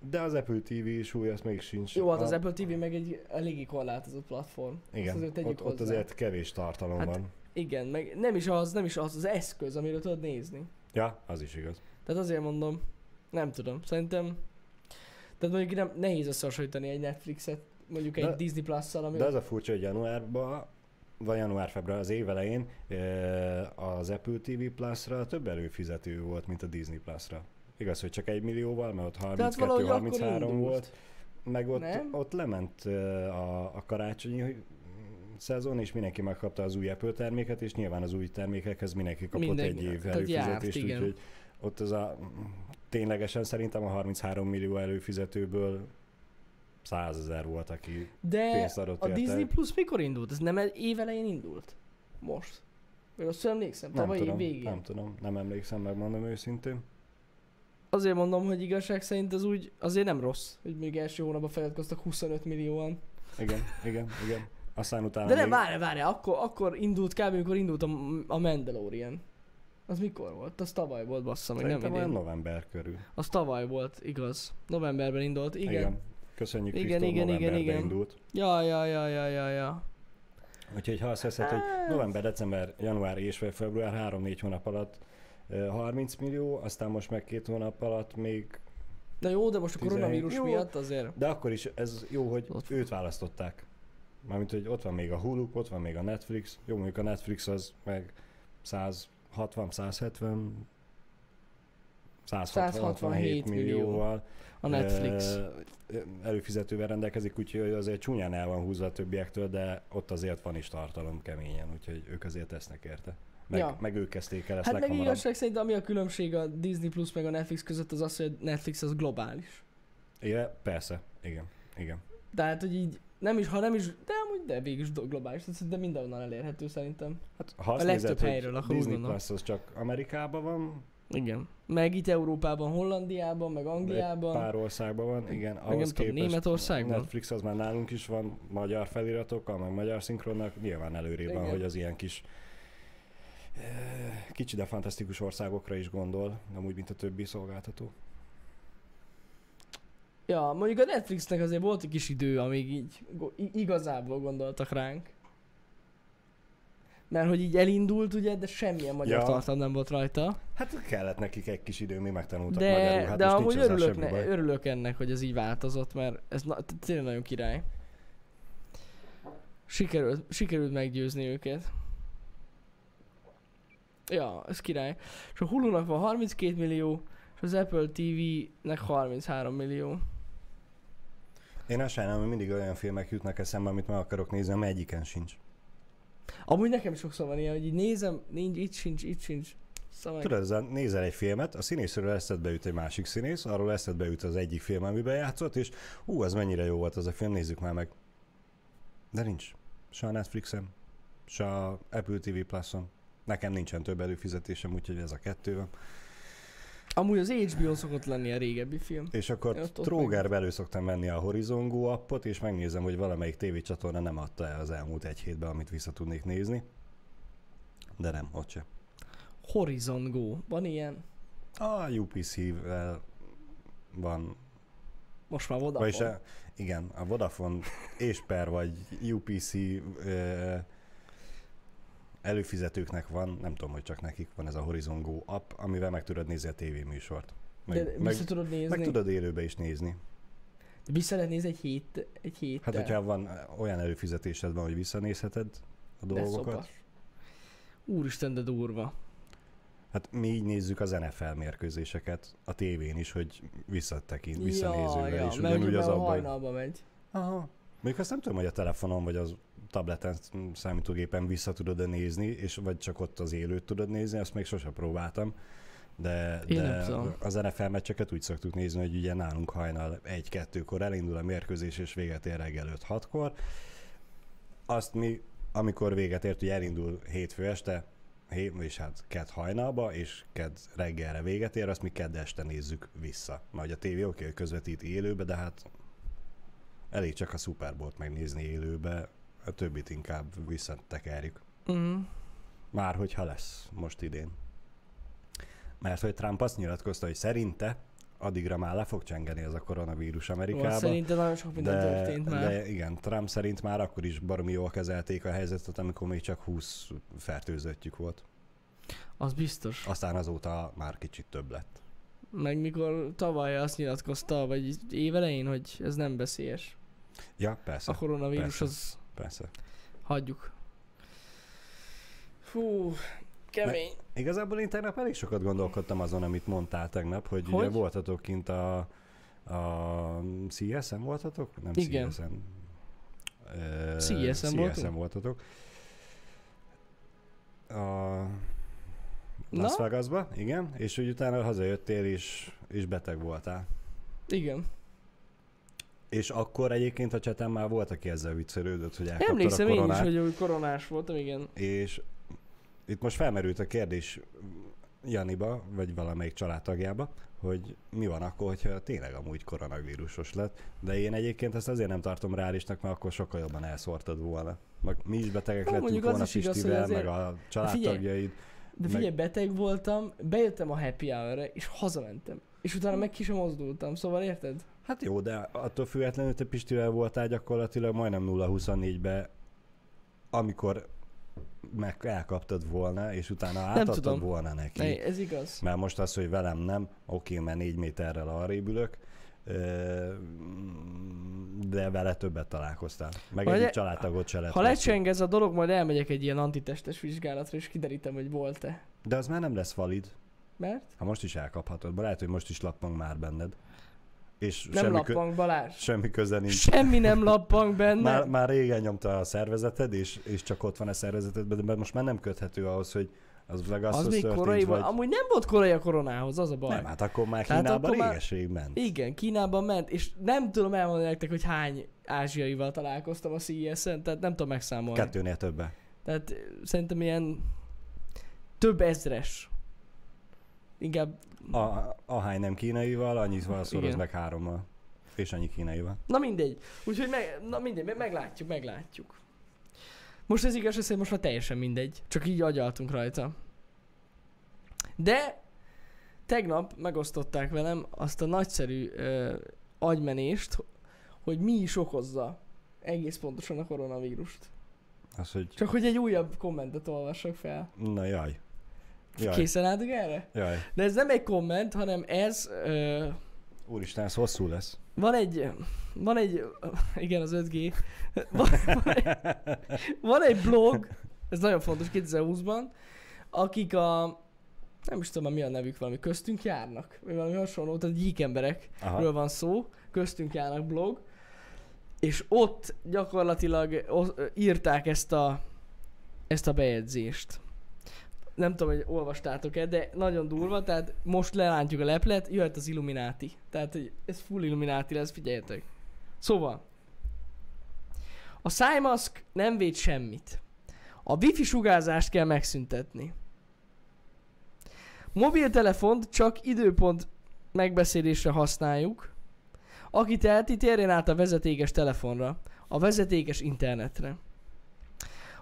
de az Apple TV is új, az még sincs. Jó, hát az a, Apple TV meg egy eléggé korlátozott platform. Igen, Azt azért ott, ott azért kevés tartalom Hát- van. Igen, meg nem is az, nem is az az eszköz, amiről tudod nézni. Ja, az is igaz. Tehát azért mondom, nem tudom, szerintem... Tehát mondjuk nem, nehéz összehasonlítani egy Netflixet, mondjuk egy De- Disney Plus-szal, ami... De az a furcsa, hogy januárban, vagy január-február az év elején az Apple TV Plus-ra több előfizető volt, mint a Disney Plus-ra. Igaz, hogy csak egy millióval, mert ott Tehát valahogy akkor 32-33 indult. volt, meg ott, Nem? ott lement a, a karácsonyi szezon, és mindenki megkapta az új Apple terméket, és nyilván az új termékekhez mindenki kapott Mindenki- egy év előfizetést, úgyhogy ott az a ténylegesen szerintem a 33 millió előfizetőből 100 ezer volt, aki De pénzt adott a érte. Disney Plus mikor indult? Ez nem egy év elején indult? Most? Vagy azt emlékszem, Nem tavaly év tudom, végén. nem tudom, nem emlékszem, megmondom őszintén. Azért mondom, hogy igazság szerint az úgy azért nem rossz, hogy még első hónapban feliratkoztak 25 millióan. Igen, igen, igen. Aztán utána De nem, még... várj, várj, akkor, akkor indult kb. amikor indult a, a Mandalorian. Az mikor volt? Az tavaly volt, bassza meg, nem Szerintem olyan idén. november körül. Az tavaly volt, igaz. Novemberben indult, igen. igen. Köszönjük, Igen, igen, igen, igen. indult. Ja, ja, ja, ja, ja, ja. Úgyhogy ha azt veszed, hogy Hát. november, december, január és vagy február 3-4 hónap alatt ö, 30 millió, aztán most meg két hónap alatt még, Na jó, de most a 17. koronavírus Jó. miatt azért. de akkor is ez jó, hogy Ott- őt választották. Mármint, hogy ott van még a Hulu, ott van még a Netflix. Jó, mondjuk a Netflix az meg 160, 170, 167 167 millióval A Netflix. előfizetővel rendelkezik, úgyhogy azért csúnyán el van húzva a többiektől, de ott azért van is tartalom keményen, úgyhogy ők azért tesznek érte. Meg, Ja. meg ők kezdték el ezt Hát meg leghamarabb. igazság szerint ami a különbség a Disney Plus meg a Netflix között az az, hogy a Netflix az globális. Igen, persze. Igen. Igen. Tehát, hogy így nem is, ha nem is, de amúgy de végig is globális, de mindenhonnan elérhető szerintem. Hát, ha A legtöbb nézed, helyről, úgy Disney. Plus az csak Amerikában van, Igen. Meg itt Európában, Hollandiában, meg Angliában. pár országban van, igen. nem Ahhoz tudom, képest Németországban? Netflix az már nálunk is van magyar feliratokkal, meg magyar szinkronnak, nyilván előrébb van, hogy az ilyen kis eh, kicsi, de fantasztikus országokra is gondol, nem úgy, mint a többi szolgáltató. Ja, mondjuk a Netflixnek azért volt egy kis idő, amíg így igazából gondoltak ránk. Mert hogy így elindult ugye, de semmilyen magyar Ja. tartalom nem volt rajta. Hát kellett nekik egy kis idő, mi megtanultak De, magyarul, hát de amúgy örülök, ne, baj. örülök ennek, hogy ez így változott, mert ez na, tényleg nagyon király. Sikerült, sikerült meggyőzni őket. Ja, ez király. És a Hulu-nak van 32 millió, és az Apple TV-nek 33 millió. Én azt sajnálom, hogy mindig olyan filmek jutnak eszembe, amit meg akarok nézni, ami egyiken sincs. Amúgy nekem is sokszor van ilyen, hogy így nézem, nincs, itt sincs, itt sincs. Szóval Tudod, ez a, nézel egy filmet, a színészről eszedbe jut egy másik színész, arról eszedbe jut az egyik film, amiben játszott, és ú, ez mennyire jó volt az a film, nézzük már meg. De nincs. Se a Netflixen, se a Apple TV Plus-on. Nekem nincsen több előfizetésem, úgyhogy ez a kettő van. Amúgy az HBO szokott lenni a régebbi film. És akkor ott- trógerbe elő szoktam menni a Horizon Go appot, és megnézem, hogy valamelyik tévécsatorna nem adta el az elmúlt egy hétben, amit vissza tudnék nézni. De nem, ott se. Horizon Go. Van ilyen? A UPC-vel van Most már Vodafone. Vagyis a, igen, a Vodafone és per vagy UPC ö, előfizetőknek van, nem tudom, hogy csak nekik van ez a Horizon Go app, amivel meg tudod nézni a tévéműsort. Meg, De meg, vissza tudod nézni? meg tudod élőbe is nézni. De vissza lehet nézni egy hét, egy héttel. Hát, hogyha van olyan előfizetésed van, hogy visszanézheted a dolgokat. Úristen, de durva. Hát mi így nézzük az NFL mérkőzéseket a tévén is, hogy visszatekint, visszanézővel ja, ja, is. Ugyanúgy az abban. hajnalba megy. Aha. Még azt nem tudom, hogy a telefonon vagy az tableten, számítógépen vissza tudod nézni, és vagy csak ott az élőt tudod nézni, azt még sose próbáltam. De, Én de az NFL meccseket úgy szoktuk nézni, hogy ugye nálunk hajnal 1-2-kor elindul a mérkőzés, és véget ér reggel 5-6-kor. Azt mi, amikor véget ért, ugye elindul hétfő este, hét, és hát kedd hajnalba, és kedd reggelre véget ér, azt mi kedd este nézzük vissza. Majd a tévé oké, hogy közvetít élőbe, de hát elég csak a Super megnézni élőbe, a többit inkább visszatekerjük. Mm. Már hogyha lesz most idén. Mert hogy Trump azt nyilatkozta, hogy szerinte addigra már le fog csengeni ez a koronavírus Jó, Amerikába. szerintem nagyon sok minden de, történt már. de igen, Trump szerint már akkor is baromi jól kezelték a helyzetet, amikor még csak 20 fertőzöttjük volt. Az biztos. Aztán azóta már kicsit több lett. Meg mikor tavaly azt nyilatkozta, vagy évelején, hogy ez nem veszélyes. Ja, persze, A koronavírus persze. az persze. hagyjuk. Fú, kemény. Igazából én tegnap elég sokat gondolkodtam azon, amit mondtál tegnap, hogy, Hogy? ugye voltatok kint a, a CSM voltatok? Nem Igen. CSM. CSM CSM voltunk? voltatok. A Na? Las Vegasba, igen, és hogy utána hazajöttél és, és beteg voltál. Igen. És akkor egyébként a cseten már volt, aki ezzel viccelődött, hogy elkaptad Emlékszem a én is, koronát. hogy koronás voltam, igen. És itt most felmerült a kérdés Janiba, vagy valamelyik családtagjába, hogy mi van akkor, hogyha tényleg amúgy koronavírusos lett. De én egyébként ezt azért nem tartom reálisnak, mert akkor sokkal jobban elszórtad volna. Meg mi is betegek Na, lettünk volna Pistivel, azért- meg a családtagjaid. De Meg- figyelj, beteg voltam, bejöttem a happy hour és hazamentem. És utána meg ki sem mozdultam, szóval érted? Hát jó, de attól függetlenül te Pistivel voltál gyakorlatilag majdnem 0-24-be, amikor meg elkaptad volna, és utána átadtad volna neki. Ne, ez igaz. Mert most az, hogy velem nem, oké, mert négy méterrel arrébb ülök, de vele többet találkoztál. Meg Vagy egyik e- családtagot se lett Ha lecseng ez a dolog, majd elmegyek egy ilyen antitestes vizsgálatra, és kiderítem, hogy volt-e. De az már nem lesz valid. Mert? Ha most is elkaphatod, lehet, hogy most is lappang már benned. És Nem semmi, kö- lappang, Balázs. semmi köze nincs. Semmi nem lappang benne. Már, már régen nyomta a szervezeted, és, és csak ott van a szervezetedben, de most már nem köthető ahhoz, hogy Az meg az, még korai vagy... Amúgy nem volt korai a koronához, az a baj. Nem, hát akkor már Tehát Kínában akkor már- réges-rég ment. Igen, Kínában ment, és nem tudom elmondani nektek, hogy hány ázsiaival találkoztam a CES-en, tehát nem tudom megszámolni. Kettőnél többen. Tehát szerintem ilyen több ezres. Inkább, A, ahány nem kínaival, annyit szoroz meg hárommal. És annyi kínaival. na mindegy. Úgyhogy meg, na mindegy, meg- meglátjuk, meglátjuk. Most ez igaz, hogy most már teljesen mindegy. Csak így agyaltunk rajta. De tegnap megosztották velem azt a nagyszerű ö, agymenést, hogy mi is okozza egész pontosan a koronavírust. Az, hogy Csak hogy egy újabb kommentet olvassak fel. na jaj. Jaj, Készen álltok erre? jaj. De ez nem egy komment, hanem ez... Ö, Úristen, ez hosszú lesz. van egy... Van egy... Igen, az 5G. Van, van, egy, van egy blog, ez nagyon fontos 2020-ban, akik a... Nem is tudom, mi a nevük, valami köztünk járnak, vagy valami hasonló, tehát gyík emberekről van szó, köztünk járnak blog, és ott gyakorlatilag írták ezt a, ezt a bejegyzést. Nem tudom, hogy olvastátok-e, de nagyon durva, tehát most lerántjuk a leplet, jöhet az Illuminati. Tehát, hogy ez full Illuminati lesz, figyeljetek. Szóval, a szájmaszk nem véd semmit. A wifi sugárzást kell megszüntetni. Mobiltelefont csak időpont megbeszélésre használjuk. Aki teheti, térjen át a vezetékes telefonra, a vezetékes internetre.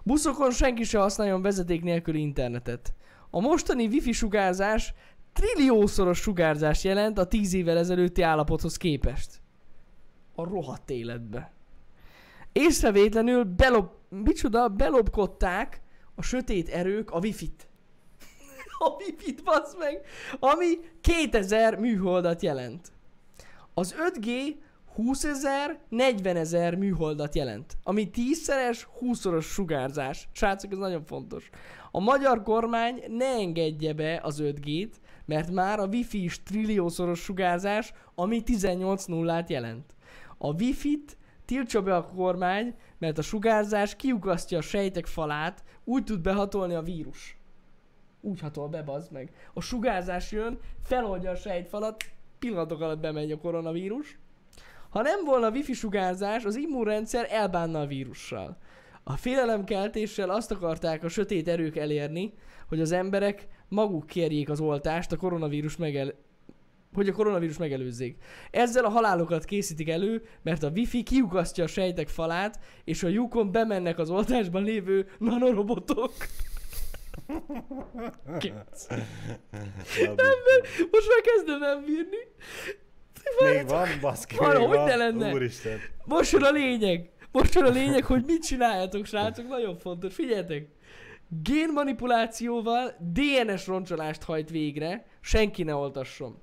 Buszokon senki se használjon vezeték nélküli internetet. A mostani wifi sugárzás trilliószoros sugárzást jelent a 10 évvel ezelőtti állapothoz képest. A rohadt életbe. Észrevétlenül belob... Micsoda? Belobkodták a sötét erők a wifi-t. a wifi-t, bassz meg! Ami 2000 műholdat jelent. Az 5G 20 ezer, 40 ezer műholdat jelent. Ami 10-szeres, 20-szoros sugárzás. Srácok, ez nagyon fontos. A magyar kormány ne engedje be az 5G-t, mert már a Wi-Fi is trilliószoros sugárzás, ami 18 nullát jelent. A Wi-Fi-t tiltsa be a kormány, mert a sugárzás kiukasztja a sejtek falát, úgy tud behatolni a vírus. Úgy hatol be, bazd meg. A sugárzás jön, feloldja a sejtfalat, pillanatok alatt bemegy a koronavírus. Ha nem volna wifi sugárzás, az immunrendszer elbánna a vírussal. A félelemkeltéssel azt akarták a sötét erők elérni, hogy az emberek maguk kérjék az oltást a koronavírus megel... hogy a koronavírus megelőzzék. Ezzel a halálokat készítik elő, mert a wifi kiukasztja a sejtek falát, és a lyukon bemennek az oltásban lévő nanorobotok. Kész. Most már kezdem nem bírni. Még van, baszki, Van, még hogy van. ne lenne? Úristen. Most jön a lényeg. Most jön a lényeg, hogy mit csináljátok, srácok. Nagyon fontos. Figyeljetek. Génmanipulációval DNS roncsolást hajt végre. Senki ne oltasson.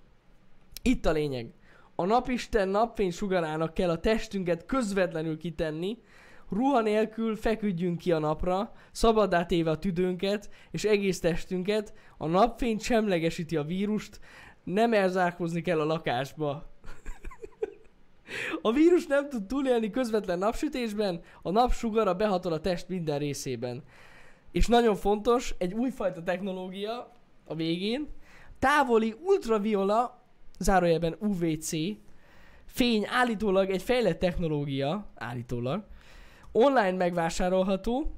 Itt a lényeg. A napisten napfény sugarának kell a testünket közvetlenül kitenni, ruha nélkül feküdjünk ki a napra, szabaddá téve a tüdőnket és egész testünket, a napfény semlegesíti a vírust, nem elzárkózni kell a lakásba. A vírus nem tud túlélni közvetlen napsütésben, a napsugara behatol a test minden részében. És nagyon fontos, egy újfajta technológia a végén, távoli ultraviola, zárójelben UVC, fény állítólag egy fejlett technológia, állítólag, online megvásárolható,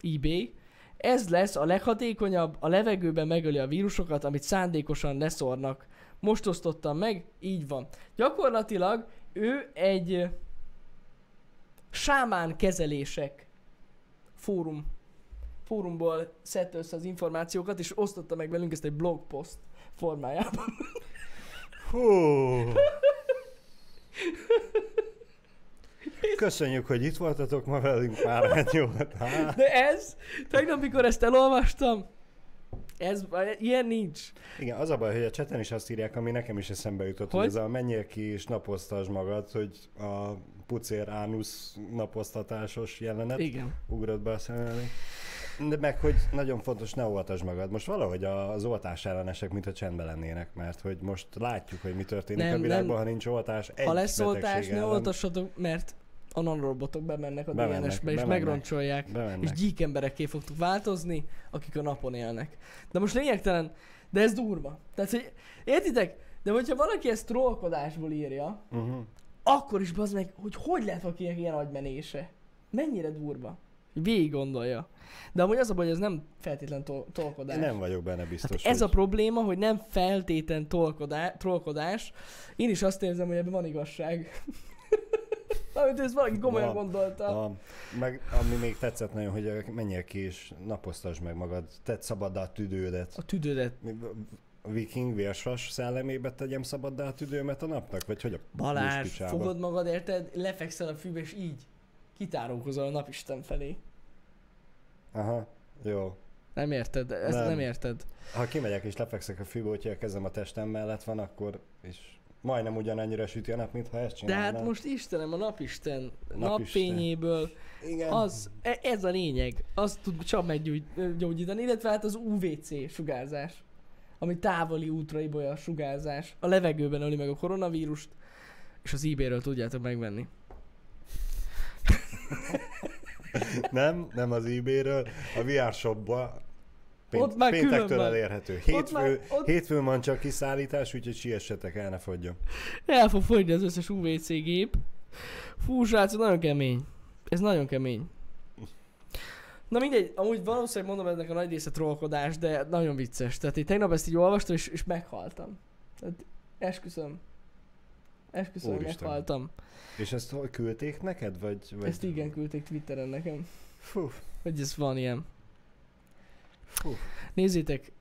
eBay, ez lesz a leghatékonyabb, a levegőben megöli a vírusokat, amit szándékosan leszornak. Most osztottam meg, így van. Gyakorlatilag ő egy sámán kezelések fórum fórumból szedte össze az információkat, és osztotta meg velünk ezt egy blogpost formájában. Hú. Köszönjük, hogy itt voltatok ma velünk már egy jó. Hát, De ez, tegnap mikor ezt elolvastam, ez, ilyen nincs. igen, az a baj, hogy a cseten is azt írják, ami nekem is eszembe jutott, hogy, Hogy? ez a menjél ki és napoztasd magad, hogy a pucér ánusz napoztatásos jelenet Igen. ugrott be a szemelni. De meg, hogy nagyon fontos, ne oltasd magad. Most valahogy az oltás ellenesek, mintha csendben lennének, mert hogy most látjuk, hogy mi történik Nem, a világban, nem. ha nincs oltás. Egy Ha lesz oltás, ne oltassatok, mert A nanorobotok bemennek a DNS-be, és megroncsolják. Bemennek. És gyík emberekké fogtuk változni, akik a napon élnek. De most lényegtelen, de ez durva. Tehát, hogy értitek? De hogyha valaki ezt trollkodásból írja, Uh-huh. akkor is bazd meg, hogy hogy lehet valakinek ilyen agymenése? Mennyire durva? Végig gondolja. De amúgy az a baj, hogy ez nem feltétlen tol- trollkodás. Én nem vagyok benne biztos, Hát ez a hogy... probléma, hogy nem feltétlen trollkodá- trollkodás. Én is azt érzem, hogy ebben van igazság. Amit ezt valaki komolyan Van. gondolta. A, meg ami még tetszett nagyon, hogy menjél ki és napoztasd meg magad. Tedd szabaddá a tüdődet. A tüdődet. A Viking vérsas szellemébe tegyem szabaddá a tüdőmet a napnak? Vagy hogy a Balázs, fogod magad, érted? Lefekszel a fűbe, és így kitárulkozol a napisten felé. Aha, jó. Nem érted? Ezt nem, Nem. nem érted. Ha kimegyek és lefekszek a fűbe, hogyha a kezem a testem mellett van, akkor is majdnem ugyanannyira süti a nap, mintha ezt De csinálnám. hát most Istenem, a napisten, napfényéből, Igen. az, e- ez a lényeg. Azt tud csak meggyógyítani, illetve hát az UVC sugárzás. Ami távoli útra ibolya a sugárzás. A levegőben öli meg a koronavírust, és az eBay-ről tudjátok megvenni. Nem, nem az eBay-ről, a VR shopba Ott már péntektől különben. elérhető. Ott Hétfő, már- ott- hétfőn van csak kiszállítás, úgyhogy siessetek el, ne fogjon. El fog fogyni az összes UVC gép. Fú, srácok, nagyon kemény. Ez nagyon kemény. Na mindegy, amúgy valószínűleg mondom ennek a nagy része trollkodás, de nagyon vicces. Tehát én tegnap ezt így olvastam, és, és meghaltam. Tehát esküszöm. Esküszöm, Úristen. meghaltam. És ezt hol küldték neked, vagy? vagy... Ezt igen küldték Twitteren nekem, Fú, hogy ez van ilyen. Nézzétek,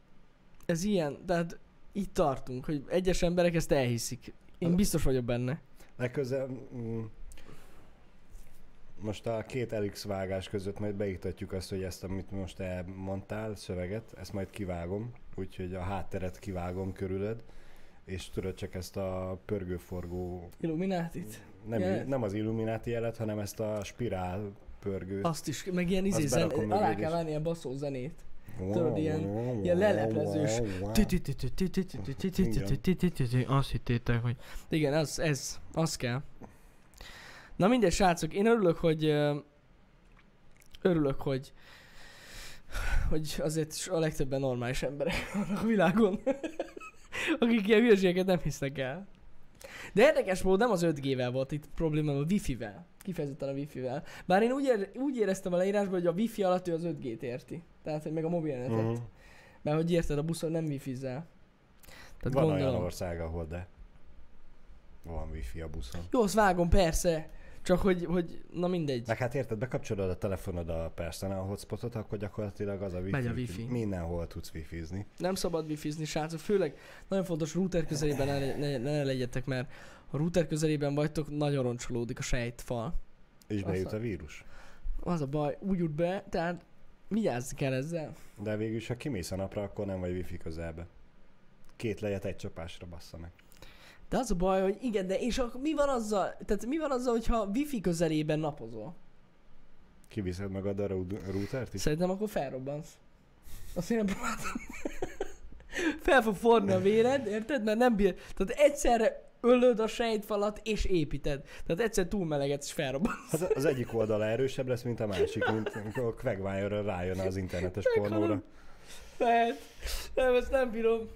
ez ilyen, tehát itt tartunk, hogy egyes emberek ezt elhiszik. Én biztos vagyok benne. legközelebb... Mm, most a két elix vágás között majd beiktatjuk azt, hogy ezt, amit most elmondtál, szöveget, ezt majd kivágom, úgyhogy a hátteret kivágom körülöd, és tudod csak ezt a pörgőforgó, Illuminátit. nem, Jelet. nem az illumináti jelet, hanem ezt a spirál pörgőt. Azt is, meg ilyen izé, zen, alá kell venni ilyen basszó zenét. Tudod, ilyen- ilyen leleplezős. Azt hittétek, hogy... Igen, az, ez, az kell. Na mindegy, srácok, én örülök, hogy... Örülök, hogy... Hogy azért a legtöbben normális emberek vannak a világon. Akik ilyen hülyeségeket nem hisznek el. De érdekes módon nem az 5G-vel volt itt probléma, a Wi-Fi-vel. Kifejezetten a Wi-Fi-vel. Bár én úgy, ér, úgy éreztem a leírásban, hogy a Wi-Fi alatt ő az 5G-t érti. Tehát, hogy meg a mobilnetet. Mhm. Mert hogy érted, a buszon nem wifi-zel. Tehát Van gondolom. olyan ország, ahol de van wifi a buszon. Jó, azt vágom, persze. Csak hogy, hogy na mindegy. Meg hát érted, bekapcsolod a telefonod a personal hotspotot, akkor gyakorlatilag az a wifi. Megy a wifi. Mindenhol tudsz wifizni. Nem szabad wifizni, srácok. Főleg nagyon fontos router közelében ne, ne, ne legyetek, mert ha router közelében vagytok, nagyon roncsolódik a sejtfal. És bejut a- a vírus. Az a baj, úgy jut be, tehát vigyázni kell ezzel. De végül is, ha kimész a napra, akkor nem vagy wifi közelbe. Két lejet egy csapásra bassza meg. De az a baj, hogy igen, de és akkor mi van azzal, tehát mi van azzal, hogyha wifi közelében napozol? Kiviszed magad a rou- routert is? Szerintem akkor felrobbansz. Azt én nem próbáltam. Fel fog forni a véred, érted? Mert nem bír. Tehát egyszerre ölöd a sejtfalat és építed. Tehát egyszer túlmelegedsz és felrobban. Hát az egyik oldala erősebb lesz, mint a másik, mint amikor a Quagmire rájön az internetes Meghalom. pornóra. Lehet. Nem, ezt nem bírom.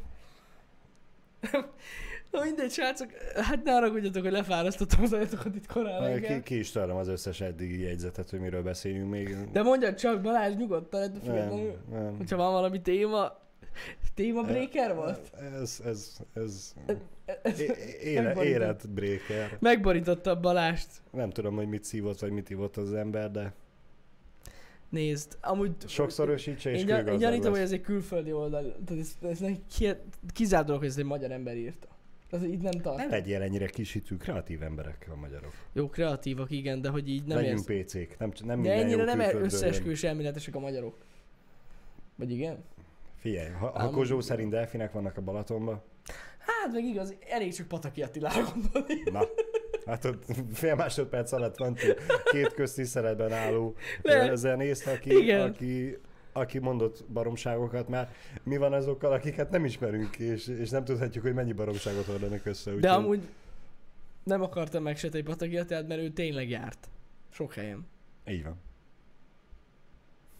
Mindegy, srácok, hát ne haragudjatok, hogy lefárasztottam az ajatokat itt korán Ki, ki is találom az összes eddigi jegyzetet, hogy miről beszéljünk még. De mondjad csak, Balázs, nyugodtan, ettől nem, függetlenül. nem. Hogyha van valami téma, téma breaker volt? Ez, ez, ez, Ez- é- éle, megborított. életbreaker. Megborította a Balást. Nem tudom, hogy mit szívott, vagy mit ivott az ember, de Nézd, amúgy... sokszorosítsa és Én, gyanítom, hogy lesz. ez egy külföldi oldal. Tehát ez, ez nem ki, kizárt dolog, hogy ez egy magyar ember írta. Tehát így nem tart. Ne legyél ennyire kisítő, kreatív emberek a magyarok. Jó, kreatívak, igen, de hogy így nem Legyünk érsz. PC-k, nem, nem De ennyire nem jön. összeesküvés elméletesek a magyarok. Vagy igen? Figyelj, ha, ha Kozsó szerint delfinek vannak a Balatonban, Hát meg igaz, elég csak Pataki Attilára gondolni. na, hát ott fél másodperc alatt van két köztiszteletben álló Le. zenész, aki, Igen. aki, aki mondott baromságokat már. Mi van azokkal, akiket nem ismerünk, és, és nem tudhatjuk, hogy mennyi baromságot hordanak össze. De úgyhogy- amúgy nem akartam megseteni Pataki Attilát, mert ő tényleg járt. Sok helyen. Így van.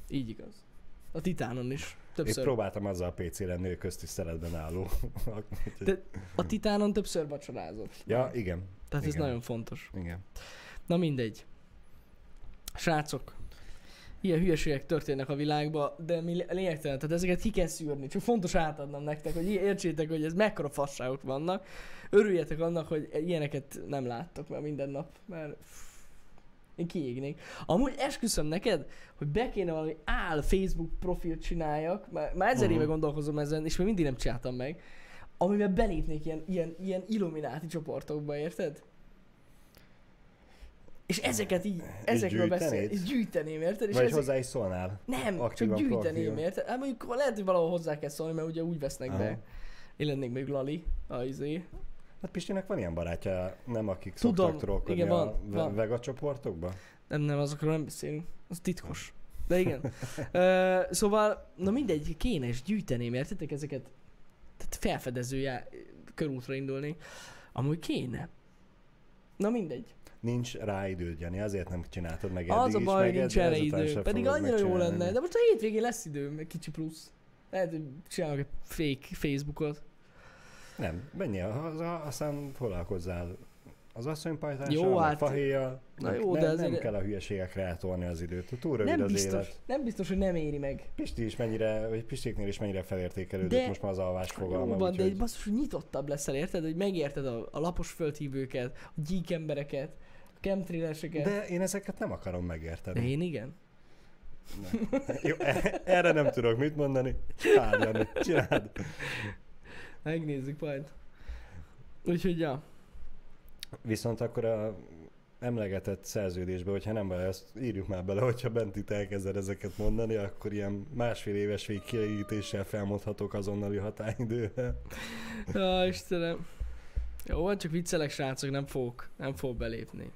Így igaz. A Titánon is. Én Többször. próbáltam azzal PC lenni, hogy köztiszteletben álló. De- A Titánon többször vacsorázott. ja, igen. Tehát ez igen. nagyon fontos. Igen. Na mindegy. Srácok, ilyen hülyeségek történnek a világban, de mi lényegtelen, tehát ezeket ki kell szűrni. Csak fontos átadnom nektek, hogy értsétek, hogy ez mekkora fasságok vannak. Örüljetek annak, hogy ilyeneket nem láttok már minden nap, mert én kiégnék. Amúgy esküszöm neked, hogy be kéne valami áll Facebook profilt csináljak, már, már ezer Mhm. éve gondolkozom ezen, és még mindig nem csináltam meg, amivel belépnék ilyen, ilyen, ilyen illumináti csoportokba, érted? És ezeket így, ezekről beszél, és gyűjteném, érted? És Vagy ezek- hozzá is szólnál. nem, aktívan csak gyűjteném, proaktívan. érted? Hát mondjuk lehet, hogy valahol hozzá kell szólni, mert ugye úgy vesznek Aha. be. Én lennék még Lali, a izé. Hát Pistinek van ilyen barátja, nem akik Tudom, szoktak trollkodni igen, van, a van. vega csoportokba? Nem, nem, azokról nem beszélünk. Az titkos. De igen. Ö, szóval, na mindegy, kéne és gyűjteném, értitek ezeket? Tehát felfedező já- körútra indulni. Amúgy kéne. Na mindegy. Nincs rá időd, Jani, azért nem csináltad meg Az eddig a is, baj, hogy nincs erre idő. Pedig annyira jó lenne. De most a hétvégén lesz időm, egy kicsi plusz. Lehet, hogy csinálok egy fake Facebookot. Nem, menjél haza, aztán foglalkozzál az asszonypajtással, Jó, hát- fahéjjal. Na nem, jó, nem, de nem azért- kell a hülyeségekre eltolni az időt. Túl rövid Nem az biztos, élet. nem biztos, hogy nem éri meg. Pisti is mennyire, vagy Pistéknél is mennyire felértékelődött De- most már az alvás fogalma. Jó van, de úgyhogy- egy basszus, hogy nyitottabb leszel, érted? Hogy megérted a, a lapos földhívőket, a gyík embereket, a chemtraileseket. De... De én ezeket nem akarom megérteni. de én igen. Nem. Jó, e- erre nem tudok mit mondani. Tárgyalni. Csináld. Megnézzük majd. Úgyhogy ja. Viszont akkor a emlegetett szerződésbe, hogyha nem bele, ezt írjuk már bele, hogyha bent itt elkezded ezeket mondani, akkor ilyen másfél éves végkielégítéssel felmondhatok azonnali határidőre. Ja, Istenem. Jó, van, csak viccelek, srácok, nem fogok, nem fogok belépni.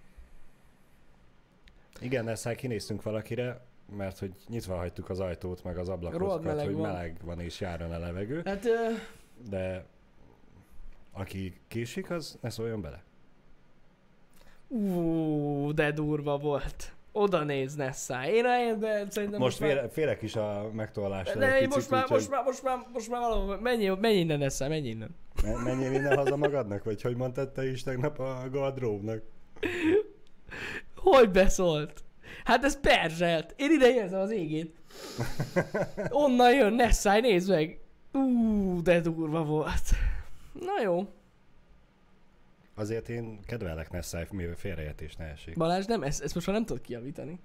Igen, ezt kinéztünk valakire, mert hogy nyitva hagytuk az ajtót, meg az ablakokat, meleg hogy van. meleg van és járjon a levegő, Hát, ö, de aki késik, az ne szóljon bele. Ú, de durva volt. Oda néz Nessá. Én a helyemben szerintem Most már... féle, félek is a megtollástól Ne, picit, most, már, most, már, most, már, most már valahol, menj, menj innen Nessá, menj innen. me- menjél innen haza magadnak, vagy hogy mondtad te is tegnap a gardróbnak? Hogy beszólt? Hát ez perzselt. Én ide érzem az égét. Onnan jön Nessai, nézd meg. Ú, de durva volt. Na jó. Azért én kedvelek Nessai, mivel félreértés ne esik. Balázs, nem, ezt, ezt most már nem tudod kijavítani.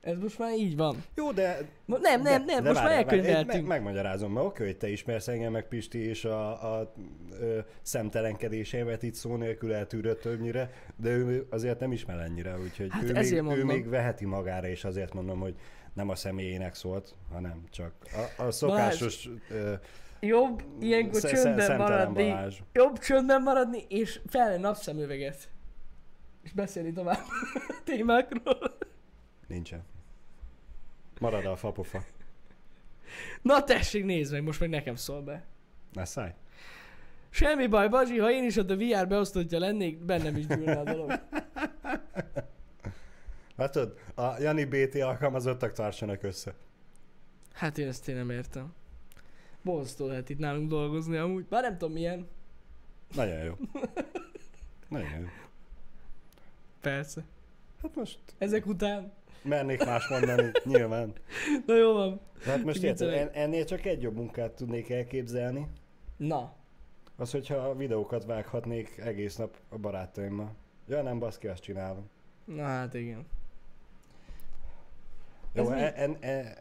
Ez most már így van. Jó, de... Mo- Nem, nem, nem, most már várjál, várjál, elkönyveltünk. Meg, megmagyarázom, mert oké, hogy te ismersz engem, meg Pisti, és a, a ö, szemtelenkedéseimet itt szó nélkül eltűrött többnyire, de ő azért nem ismer ennyire, úgyhogy Hát ő, még, ő még veheti magára, és azért mondom, hogy nem a személyének szólt, hanem csak a, a szokásos ö, Jobb ilyenkor sze- csöndben maradni. Balázs. Jobb csöndben maradni, és felvenni napszemüveget. És beszélni tovább témákról. Nincsen. Marad a fapofa. Na tessék, nézd meg, most meg nekem szól be. Ne szállj. Semmi baj, Bazsi, ha én is ott a VR beosztottja lennék, bennem is gyűlne a dolog. Látod, a Jani BT alkalmazottak tartsanak össze. Hát én ezt én nem értem. Borzasztó lehet itt nálunk dolgozni amúgy. Bár nem tudom milyen. Nagyon jó. Nagyon jó. Persze. Hát most Ezek után. mernék más mondani, nyilván. Na jó van. De hát most érted, en- ennél csak egy jobb munkát tudnék elképzelni. Na. Az, hogyha videókat vághatnék egész nap a barátaimmal. Ja, nem baszki, azt csinálom. Na hát igen. Jó, Ez e, en, e,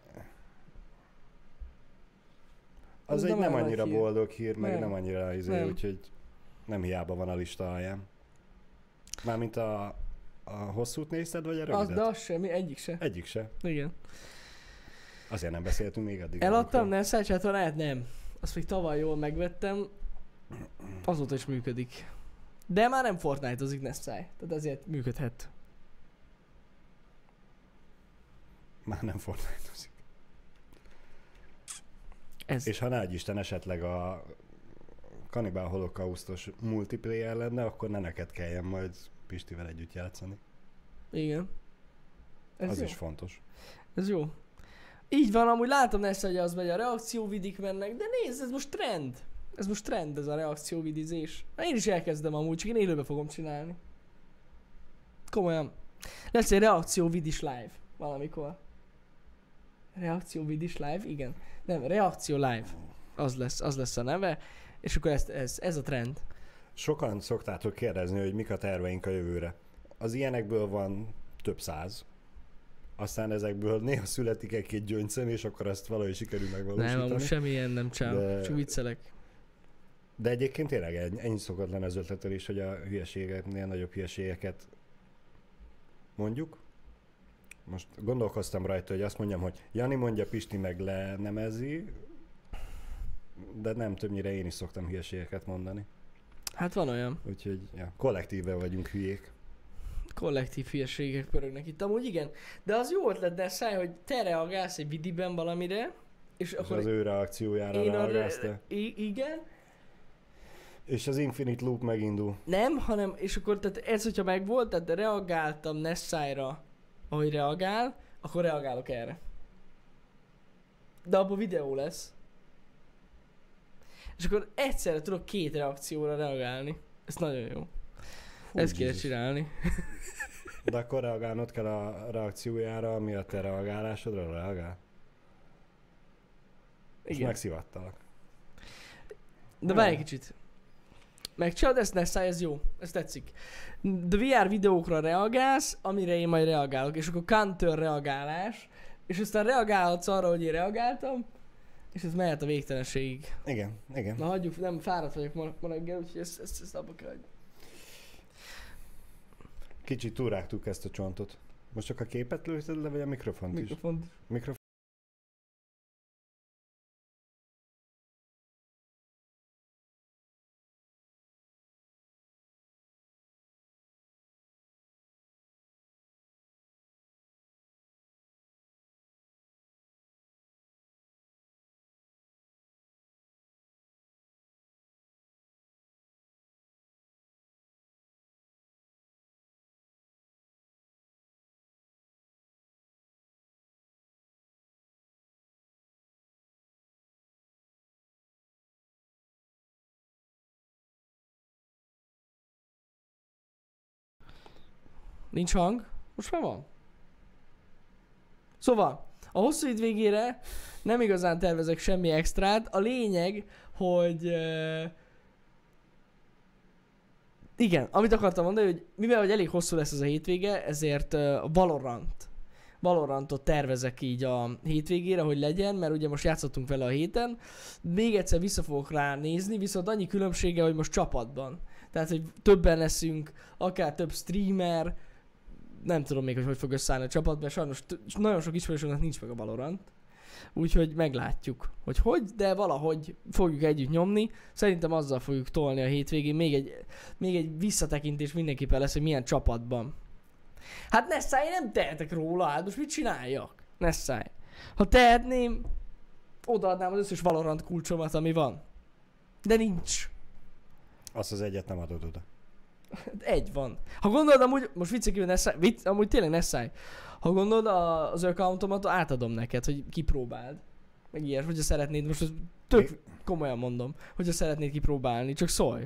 az egy nem annyira hír. boldog hír, meg Nem. nem, annyira izé, Nem. úgyhogy nem hiába van a lista alján. Mármint a, a hosszút nézted, vagy a Az, rövidet? de az semmi, egyik se. Egyik se. Igen. Azért nem beszéltünk még addig. Eladtam, amikor- nem szájcsatornát? Nem. Azt még tavaly jól megvettem. Azóta is működik. De már nem Fortnite-ozik Nessai. Tehát ezért működhet. Már nem Fortnite-ozik. Ez. És ha nagy Isten esetleg a Cannibal Holocaustos multiplayer lenne, akkor ne neked kelljen majd Pistivel együtt játszani. Igen. Ez az jó. is fontos. Ez jó. Így van, amúgy látom Nessa, hogy az megy, a reakcióvidik mennek, de nézd, ez most trend. Ez most trend, ez a reakcióvidizés. Na, én is elkezdem amúgy, csak én élőbe fogom csinálni. Komolyan. Lesz egy reakcióvidis live valamikor. Reakcióvidis live? Igen. Nem, reakció live. Az lesz, az lesz a neve. És akkor ez, ez, ez a trend. Sokan szoktátok kérdezni, hogy mik a terveink a jövőre. Az ilyenekből van több száz. Aztán ezekből néha születik egy-két gyöngyszem, és akkor azt valahogy sikerül Nem, megvalósítani. amúgy semmilyen nem csinál. De- Csak viccelek. De egyébként tényleg ennyi, lenni az ötlettel is, hogy a hülyeségeknél nagyobb hülyeségeket mondjuk. Most gondolkoztam rajta, hogy azt mondjam, hogy Jani mondja, Pisti meg lenemezi, de nem többnyire én is szoktam hülyeségeket mondani. Hát van olyan. Úgyhogy ja, kollektíve vagyunk hülyék. kollektív hülyeségek pörögnek itt. Amúgy igen, de az jó ötlet, de száj, hogy te reagálsz egy vidiben valamire, és És akkor az ő reakciójára én reagálsz te. I- igen, És az Infinite Loop megindul. nem, hanem, és akkor tehát ez, hogyha megvolt, tehát reagáltam Nessájra, ahogy reagál, akkor reagálok erre. De abban videó lesz. És akkor egyszerre tudok két reakcióra reagálni. Ez nagyon jó. Fú, Ezt kéne csinálni. De akkor reagálnod kell a reakciójára, ami a te reagálásodra reagál. És Igen. megszivattalak. De várj egy kicsit. Megcsinálod ezt, Nessai, ez jó. Ez tetszik. De VR videókra reagálsz, amire én majd reagálok, és akkor counter reagálás, és aztán reagálhatsz arra, hogy én reagáltam, és ez mehet a végtelenségig. Igen, igen. Na hagyjuk, nem fáradt vagyok ma, ma reggel, úgyhogy ezt, ezt, ezt abba kell hagyni. Kicsit túrágtuk ezt a csontot. Most csak a képet lőtted le, vagy a mikrofont is? Mikrofont. Nincs hang? Most már van. Szóval, a hosszú id végére nem igazán tervezek semmi extrát. A lényeg, hogy... Uh, igen, amit akartam mondani, hogy mivel hogy elég hosszú lesz ez a hétvége, ezért uh, Valorant. Valorantot tervezek így a hétvégére, hogy legyen, mert ugye most játszottunk vele a héten. Még egyszer vissza fogok rá viszont annyi különbsége, hogy most csapatban. Tehát, hogy többen leszünk, akár több streamer, nem tudom még, hogy hogy fog összeállni a csapat, mert sajnos t- nagyon sok ismerősöknek nincs meg a Valorant. Úgyhogy meglátjuk, hogy hogy, de valahogy fogjuk együtt nyomni. Szerintem azzal fogjuk tolni a hétvégén. Még egy, még egy visszatekintés mindenképpen lesz, hogy milyen csapatban. Hát Nessai, nem tehetek róla, hát most mit csináljak? Nessai. Ha tehetném, odaadnám az összes Valorant kulcsomat, ami van. De nincs. Azt az egyet nem adod oda. Egy van. Ha gondolod, amúgy, most viccek kívül ne szállj, vicc, amúgy tényleg ne szállj. Ha gondolod a, az accountomat, átadom neked, hogy kipróbáld. Meg ilyes, hogyha szeretnéd, most tök Mi- komolyan mondom, hogyha szeretnéd kipróbálni, csak szólj.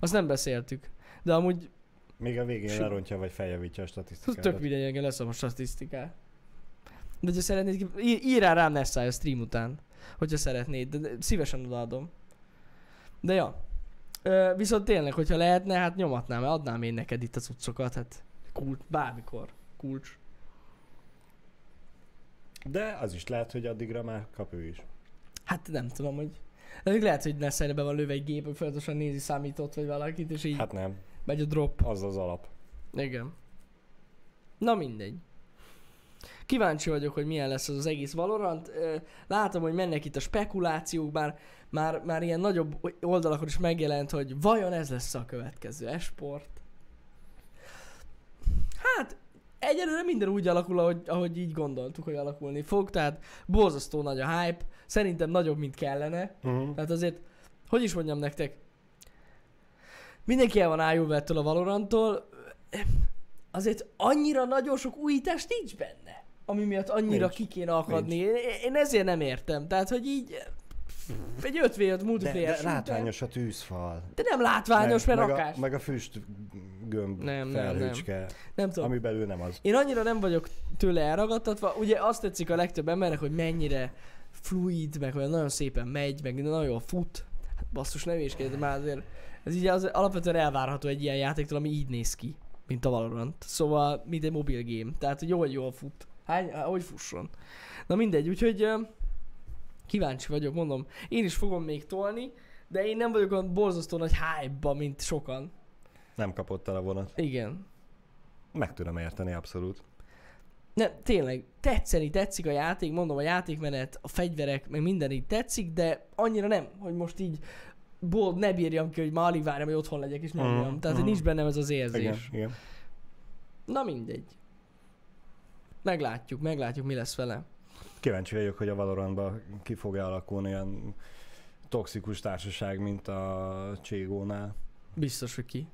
Azt nem beszéltük. De amúgy Még a végén Si- lerontja, vagy feljavítja a statisztikát. tök mindegy, engem lesz a statisztikát. De hogyha szeretnéd, kip- ír, írjál rám Nessai a stream után, hogyha szeretnéd, de szívesen odaadom. De ja. Ö, viszont tényleg, hogyha lehetne, hát nyomatnám, adnám én neked itt a cuccokat, hát kulcs, bármikor, kulcs. De az is lehet, hogy addigra már kap ő is. Hát nem tudom, hogy... De még lehet, hogy Nessai be van lőve egy gép, hogy folyamatosan nézi számított vagy valakit, és így hát. Nem, megy a drop. az az alap. Igen. Na mindegy. Kíváncsi vagyok, hogy milyen lesz az az egész Valorant. Látom, hogy mennek itt a spekulációk, bár már, már ilyen nagyobb oldalakon is megjelent, hogy vajon ez lesz a következő esport. Hát, egyelőre minden úgy alakul, ahogy, ahogy így gondoltuk, hogy alakulni fog, tehát borzasztó nagy a hype, szerintem nagyobb, mint kellene. Uh-huh. Tehát azért, hogy is mondjam nektek, mindenki el van ájulva ettől a Valorantól. azért annyira nagyon sok újítás nincs benne, ami miatt annyira Nincs. ki kéne akadni. Én, én ezért nem értem. Tehát, hogy így egy 5 v 5 De, multiplayer de shooter, látványos a tűzfal. de nem látványos, meg, mert meg, rakás. a, meg a füst gömb Nem, nem, felhőcske, Nem tudom. ami belül nem az. Én annyira nem vagyok tőle elragadtatva, ugye azt tetszik a legtöbb embernek, hogy mennyire fluid, meg olyan nagyon szépen megy, meg nagyon jól fut. Hát basszus, nem is kérdez, már azért ez így az alapvetően elvárható egy ilyen játéktól, ami így néz ki, mint a Valorant. Szóval, mint egy mobil game. Tehát, hogy jó, hogy jól fut. Hány, hogy fusson. Na mindegy, úgyhogy kíváncsi vagyok, mondom. Én is fogom még tolni, de én nem vagyok olyan borzasztó nagy hype mint sokan. Nem kapott el a vonat. Igen. Meg tudom érteni abszolút. Nem, tényleg, tetszeni tetszik a játék, mondom, a játékmenet, a fegyverek, meg minden így tetszik, de annyira nem, hogy most így bold ne bírjam ki, hogy már alig várom, hogy otthon legyek és nyomjam. Mhm, Tehát, hogy mhm. nincs bennem ez az érzés. Igen, igen. Na mindegy. Meglátjuk, meglátjuk, mi lesz vele. Kíváncsi vagyok, hogy a Valorantban ki fog-e alakulni olyan toxikus társaság, mint a Cségónál. Biztos, hogy ki.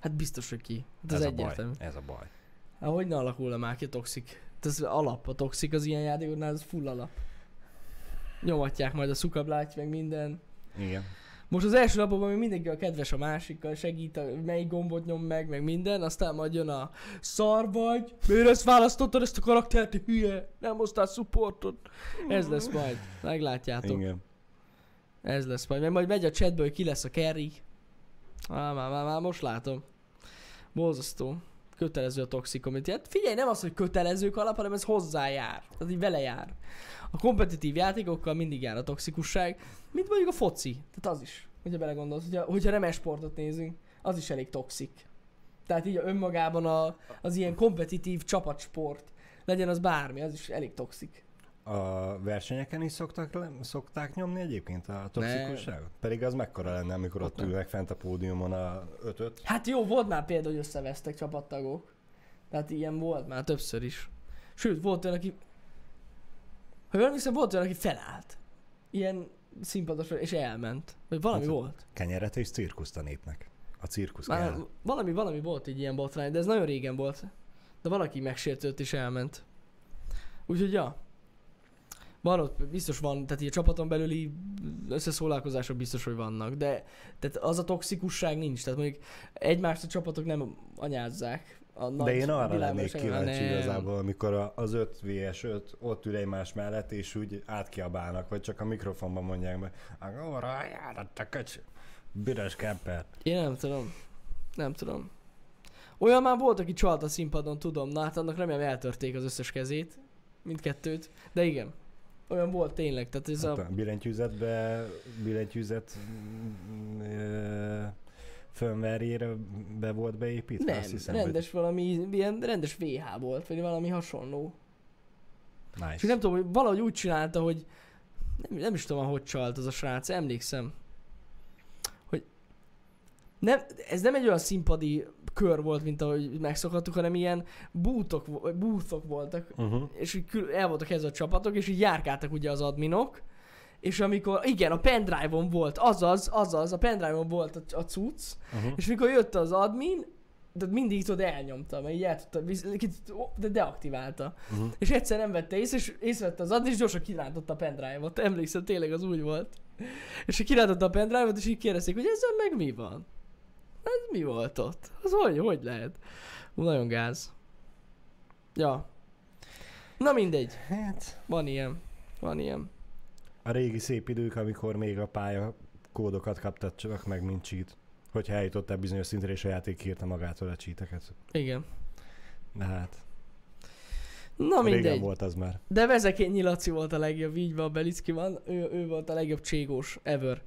Hát biztos, hogy ki. Hát ez, ez egyértelmű. a baj. Ez a baj. Hát hogy ne alakulna már ki a toxik? Hát Ez alap, a toxik az ilyen játékoknál, ez full alap. Nyomatják majd a szukablát, meg minden. Igen. Most az első napokban még mindenki a kedves a másikkal, segít, a, melyik gombot nyom meg, meg minden, aztán majd jön a szar vagy, miért ezt választottad ezt a karaktert, hülye, nem hoztál supportot. Ez lesz majd, meglátjátok. Igen. Ez lesz majd, mert majd megy a chatből, hogy ki lesz a carry. Á, már, már, már most látom. Borzasztó. Kötelező a toxic community. Hát figyelj, nem az, hogy kötelezők alap, hanem ez hozzájár. Tehát így vele jár. A kompetitív játékokkal mindig jár a toxikusság, mint mondjuk a foci. Tehát az is, hogyha belegondolsz, hogyha, hogyha nem sportot nézünk, az is elég toxik. Tehát így önmagában a, az ilyen kompetitív csapatsport, legyen az bármi, az is elég toxik. A versenyeken is szoktak, le- szokták nyomni egyébként a toxikusságot? Pedig az mekkora lenne, amikor Ott ott ülnek fent a pódiumon a ötöt. Hát jó, volt már példa, hogy összevesztek csapattagok. Tehát ilyen volt már többször is. Sőt, volt olyan, aki... Ha jól emlékszem, volt olyan, aki felállt. Ilyen színpadosra, és elment. Vagy valami Hát, volt. Kenyeret és cirkuszt a népnek. A cirkusz Már kell. valami, valami volt egy ilyen botrány, de ez nagyon régen volt. De valaki megsértődött és elment. Úgyhogy ja. Van ott, biztos van, tehát a csapaton belüli összeszólalkozások biztos, hogy vannak, de tehát az a toxikusság nincs, tehát mondjuk egymást a csapatok nem anyázzák. A nagy De én arra lennék kíváncsi nem. igazából, amikor a- az 5 vs 5 ott ül egymás mellett, és úgy átkiabálnak, vagy csak a mikrofonban mondják be. Agora, járatta köcs. Büdös kemper. Én nem tudom. Nem tudom. Olyan már volt, aki csalt a színpadon, tudom. Na hát annak remélem eltörték az összes kezét. Mindkettőt. De igen. Olyan volt tényleg. Tehát ez Hát a... billentyűzetbe, billentyűzet firmware be volt beépítve? Nem, azt hiszem, rendes valami, ilyen rendes VH volt, vagy valami hasonló. Hogy... Nice. Csak nem tudom, hogy valahogy úgy csinálta, hogy nem, nem is tudom, hogy csalt az a srác, emlékszem. Nem, ez nem egy olyan színpadi kör volt, mint ahogy megszokhattuk, hanem ilyen bútok, búthok voltak, Uh-huh. és így el voltak ez a csapatok, és így járkáltak ugye az adminok, és amikor, igen, a pendrive-on volt, azaz, azaz, a pendrive-on volt a, a cucc, Uh-huh. és mikor jött az admin, de mindig tudod elnyomta, mert így el tudta, de deaktiválta. Uh-huh. És egyszer nem vette észre, és észrevette az admin, és gyorsan kirántotta a pendrive-ot. Emlékszem, tényleg az úgy volt. És kirántotta a pendrive-ot, és így kérdezték, hogy ezzel meg mi van? Ez mi volt ott? Az hogy, hogy lehet? Nagyon gáz. Ja. Na mindegy, Hát, van ilyen. Van ilyen. a régi szép idők, amikor még a pálya kódokat kaptad csak meg, mint cheat. Hogyha eljutottál bizonyos szintre, és a játék írta magától a cheateket. Igen. De hát, Na régen mindegy. volt az már. De Vezekényi Laci volt a legjobb, így van, Belicki van, ő, ő volt a legjobb cségós ever.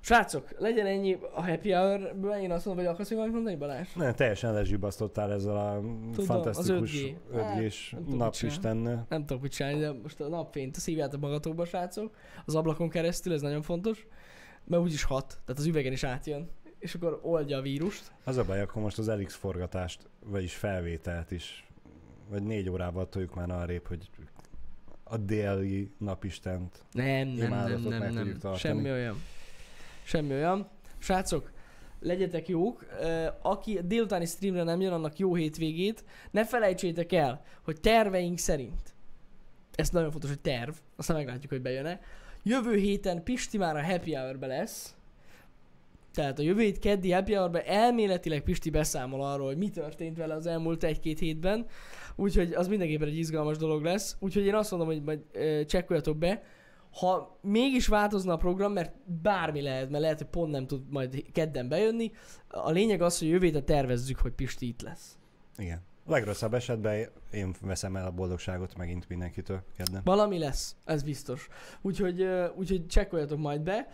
Srácok, legyen ennyi a happy hour én azt mondom, hogy akarsz még valamit mondani, Balázs? Nem, teljesen lezsibasztottál ezzel a az fantasztikus 5G. 5G-s Hát, nem tudom, napistennel. Nem tudok mit csinálni, de most a napfényt szívjátok magatokba, srácok. Az ablakon keresztül, ez nagyon fontos. Mert úgyis hat, tehát az üvegen is átjön. És akkor oldja a vírust. Az a baj, akkor most az Elix forgatást, vagyis felvételt is, vagy négy órával toljuk már arrébb, hogy a déli napistent. Nem, nem, nem, nem, nem. tartani. Semmi olyan. Semmi olyan. Srácok, legyetek jók. Aki délutáni streamre nem jön, annak jó hétvégét. Ne felejtsétek el, hogy terveink szerint, ez nagyon fontos, hogy terv, aztán meglátjuk, hogy bejön-e. Jövő héten Pisti már a happy hour lesz. Tehát a jövő hét keddi happy hour elméletileg Pisti beszámol arról, hogy mi történt vele az elmúlt egy-két hétben. Úgyhogy az mindenképpen egy izgalmas dolog lesz. Úgyhogy én azt mondom, hogy majd csekkoljatok be. Ha mégis változna a program, mert bármi lehet, mert lehet, hogy pont nem tud majd kedden bejönni, a lényeg az, hogy jövő héten tervezzük, hogy Pisti itt lesz. Igen. A legrosszabb esetben én veszem el a boldogságot megint mindenkitől kedden. Valami lesz, ez biztos. Úgyhogy, úgyhogy csekkoljatok majd be.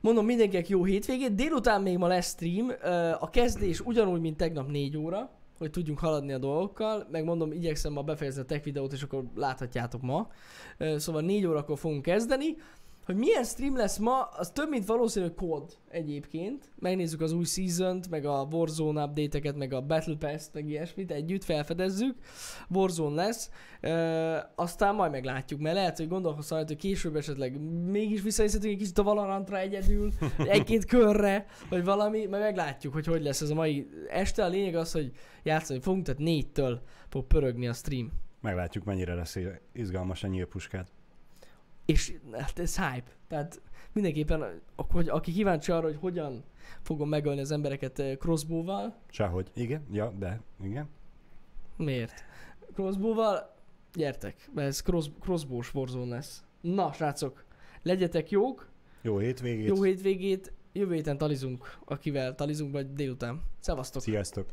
Mondom mindenkinek jó hétvégét. Délután még ma lesz stream. A kezdés ugyanúgy, mint tegnap 4 óra, hogy tudjunk haladni a dolgokkal. Meg mondom, igyekszem ma befejezni a tech videót, és akkor láthatjátok ma. Szóval 4 órakor fogunk kezdeni. Hogy milyen stream lesz ma, az több mint valószínű kód egyébként. Megnézzük az új season meg a Warzone update-eket, meg a Battle Pass-t, meg ilyesmit együtt felfedezzük. Warzone lesz. Ö, aztán majd meglátjuk, mert lehet, hogy gondolkoztam rajta, hogy később esetleg mégis visszanézhetünk egy kicsit a Valorantra egyedül, egy-két körre, vagy valami, majd meglátjuk, hogy hogy lesz ez a mai este. A lényeg az, hogy játszani fogunk, tehát négytől fog pörögni a stream. Meglátjuk, mennyire lesz izgalmas a nyílpuskát. És hát ez hype. Tehát mindenképpen, hogy aki kíváncsi arra, hogy hogyan fogom megölni az embereket eh, crossbow-val, Sehogy. Igen, ja, de igen. miért? Crossbow-val, gyertek, mert ez cross, crossbow-s Warzone lesz. Na, srácok, legyetek jók, Jó hétvégét. jó hétvégét, jövő héten talizunk, akivel talizunk, vagy délután. Szevasztok! Sziasztok.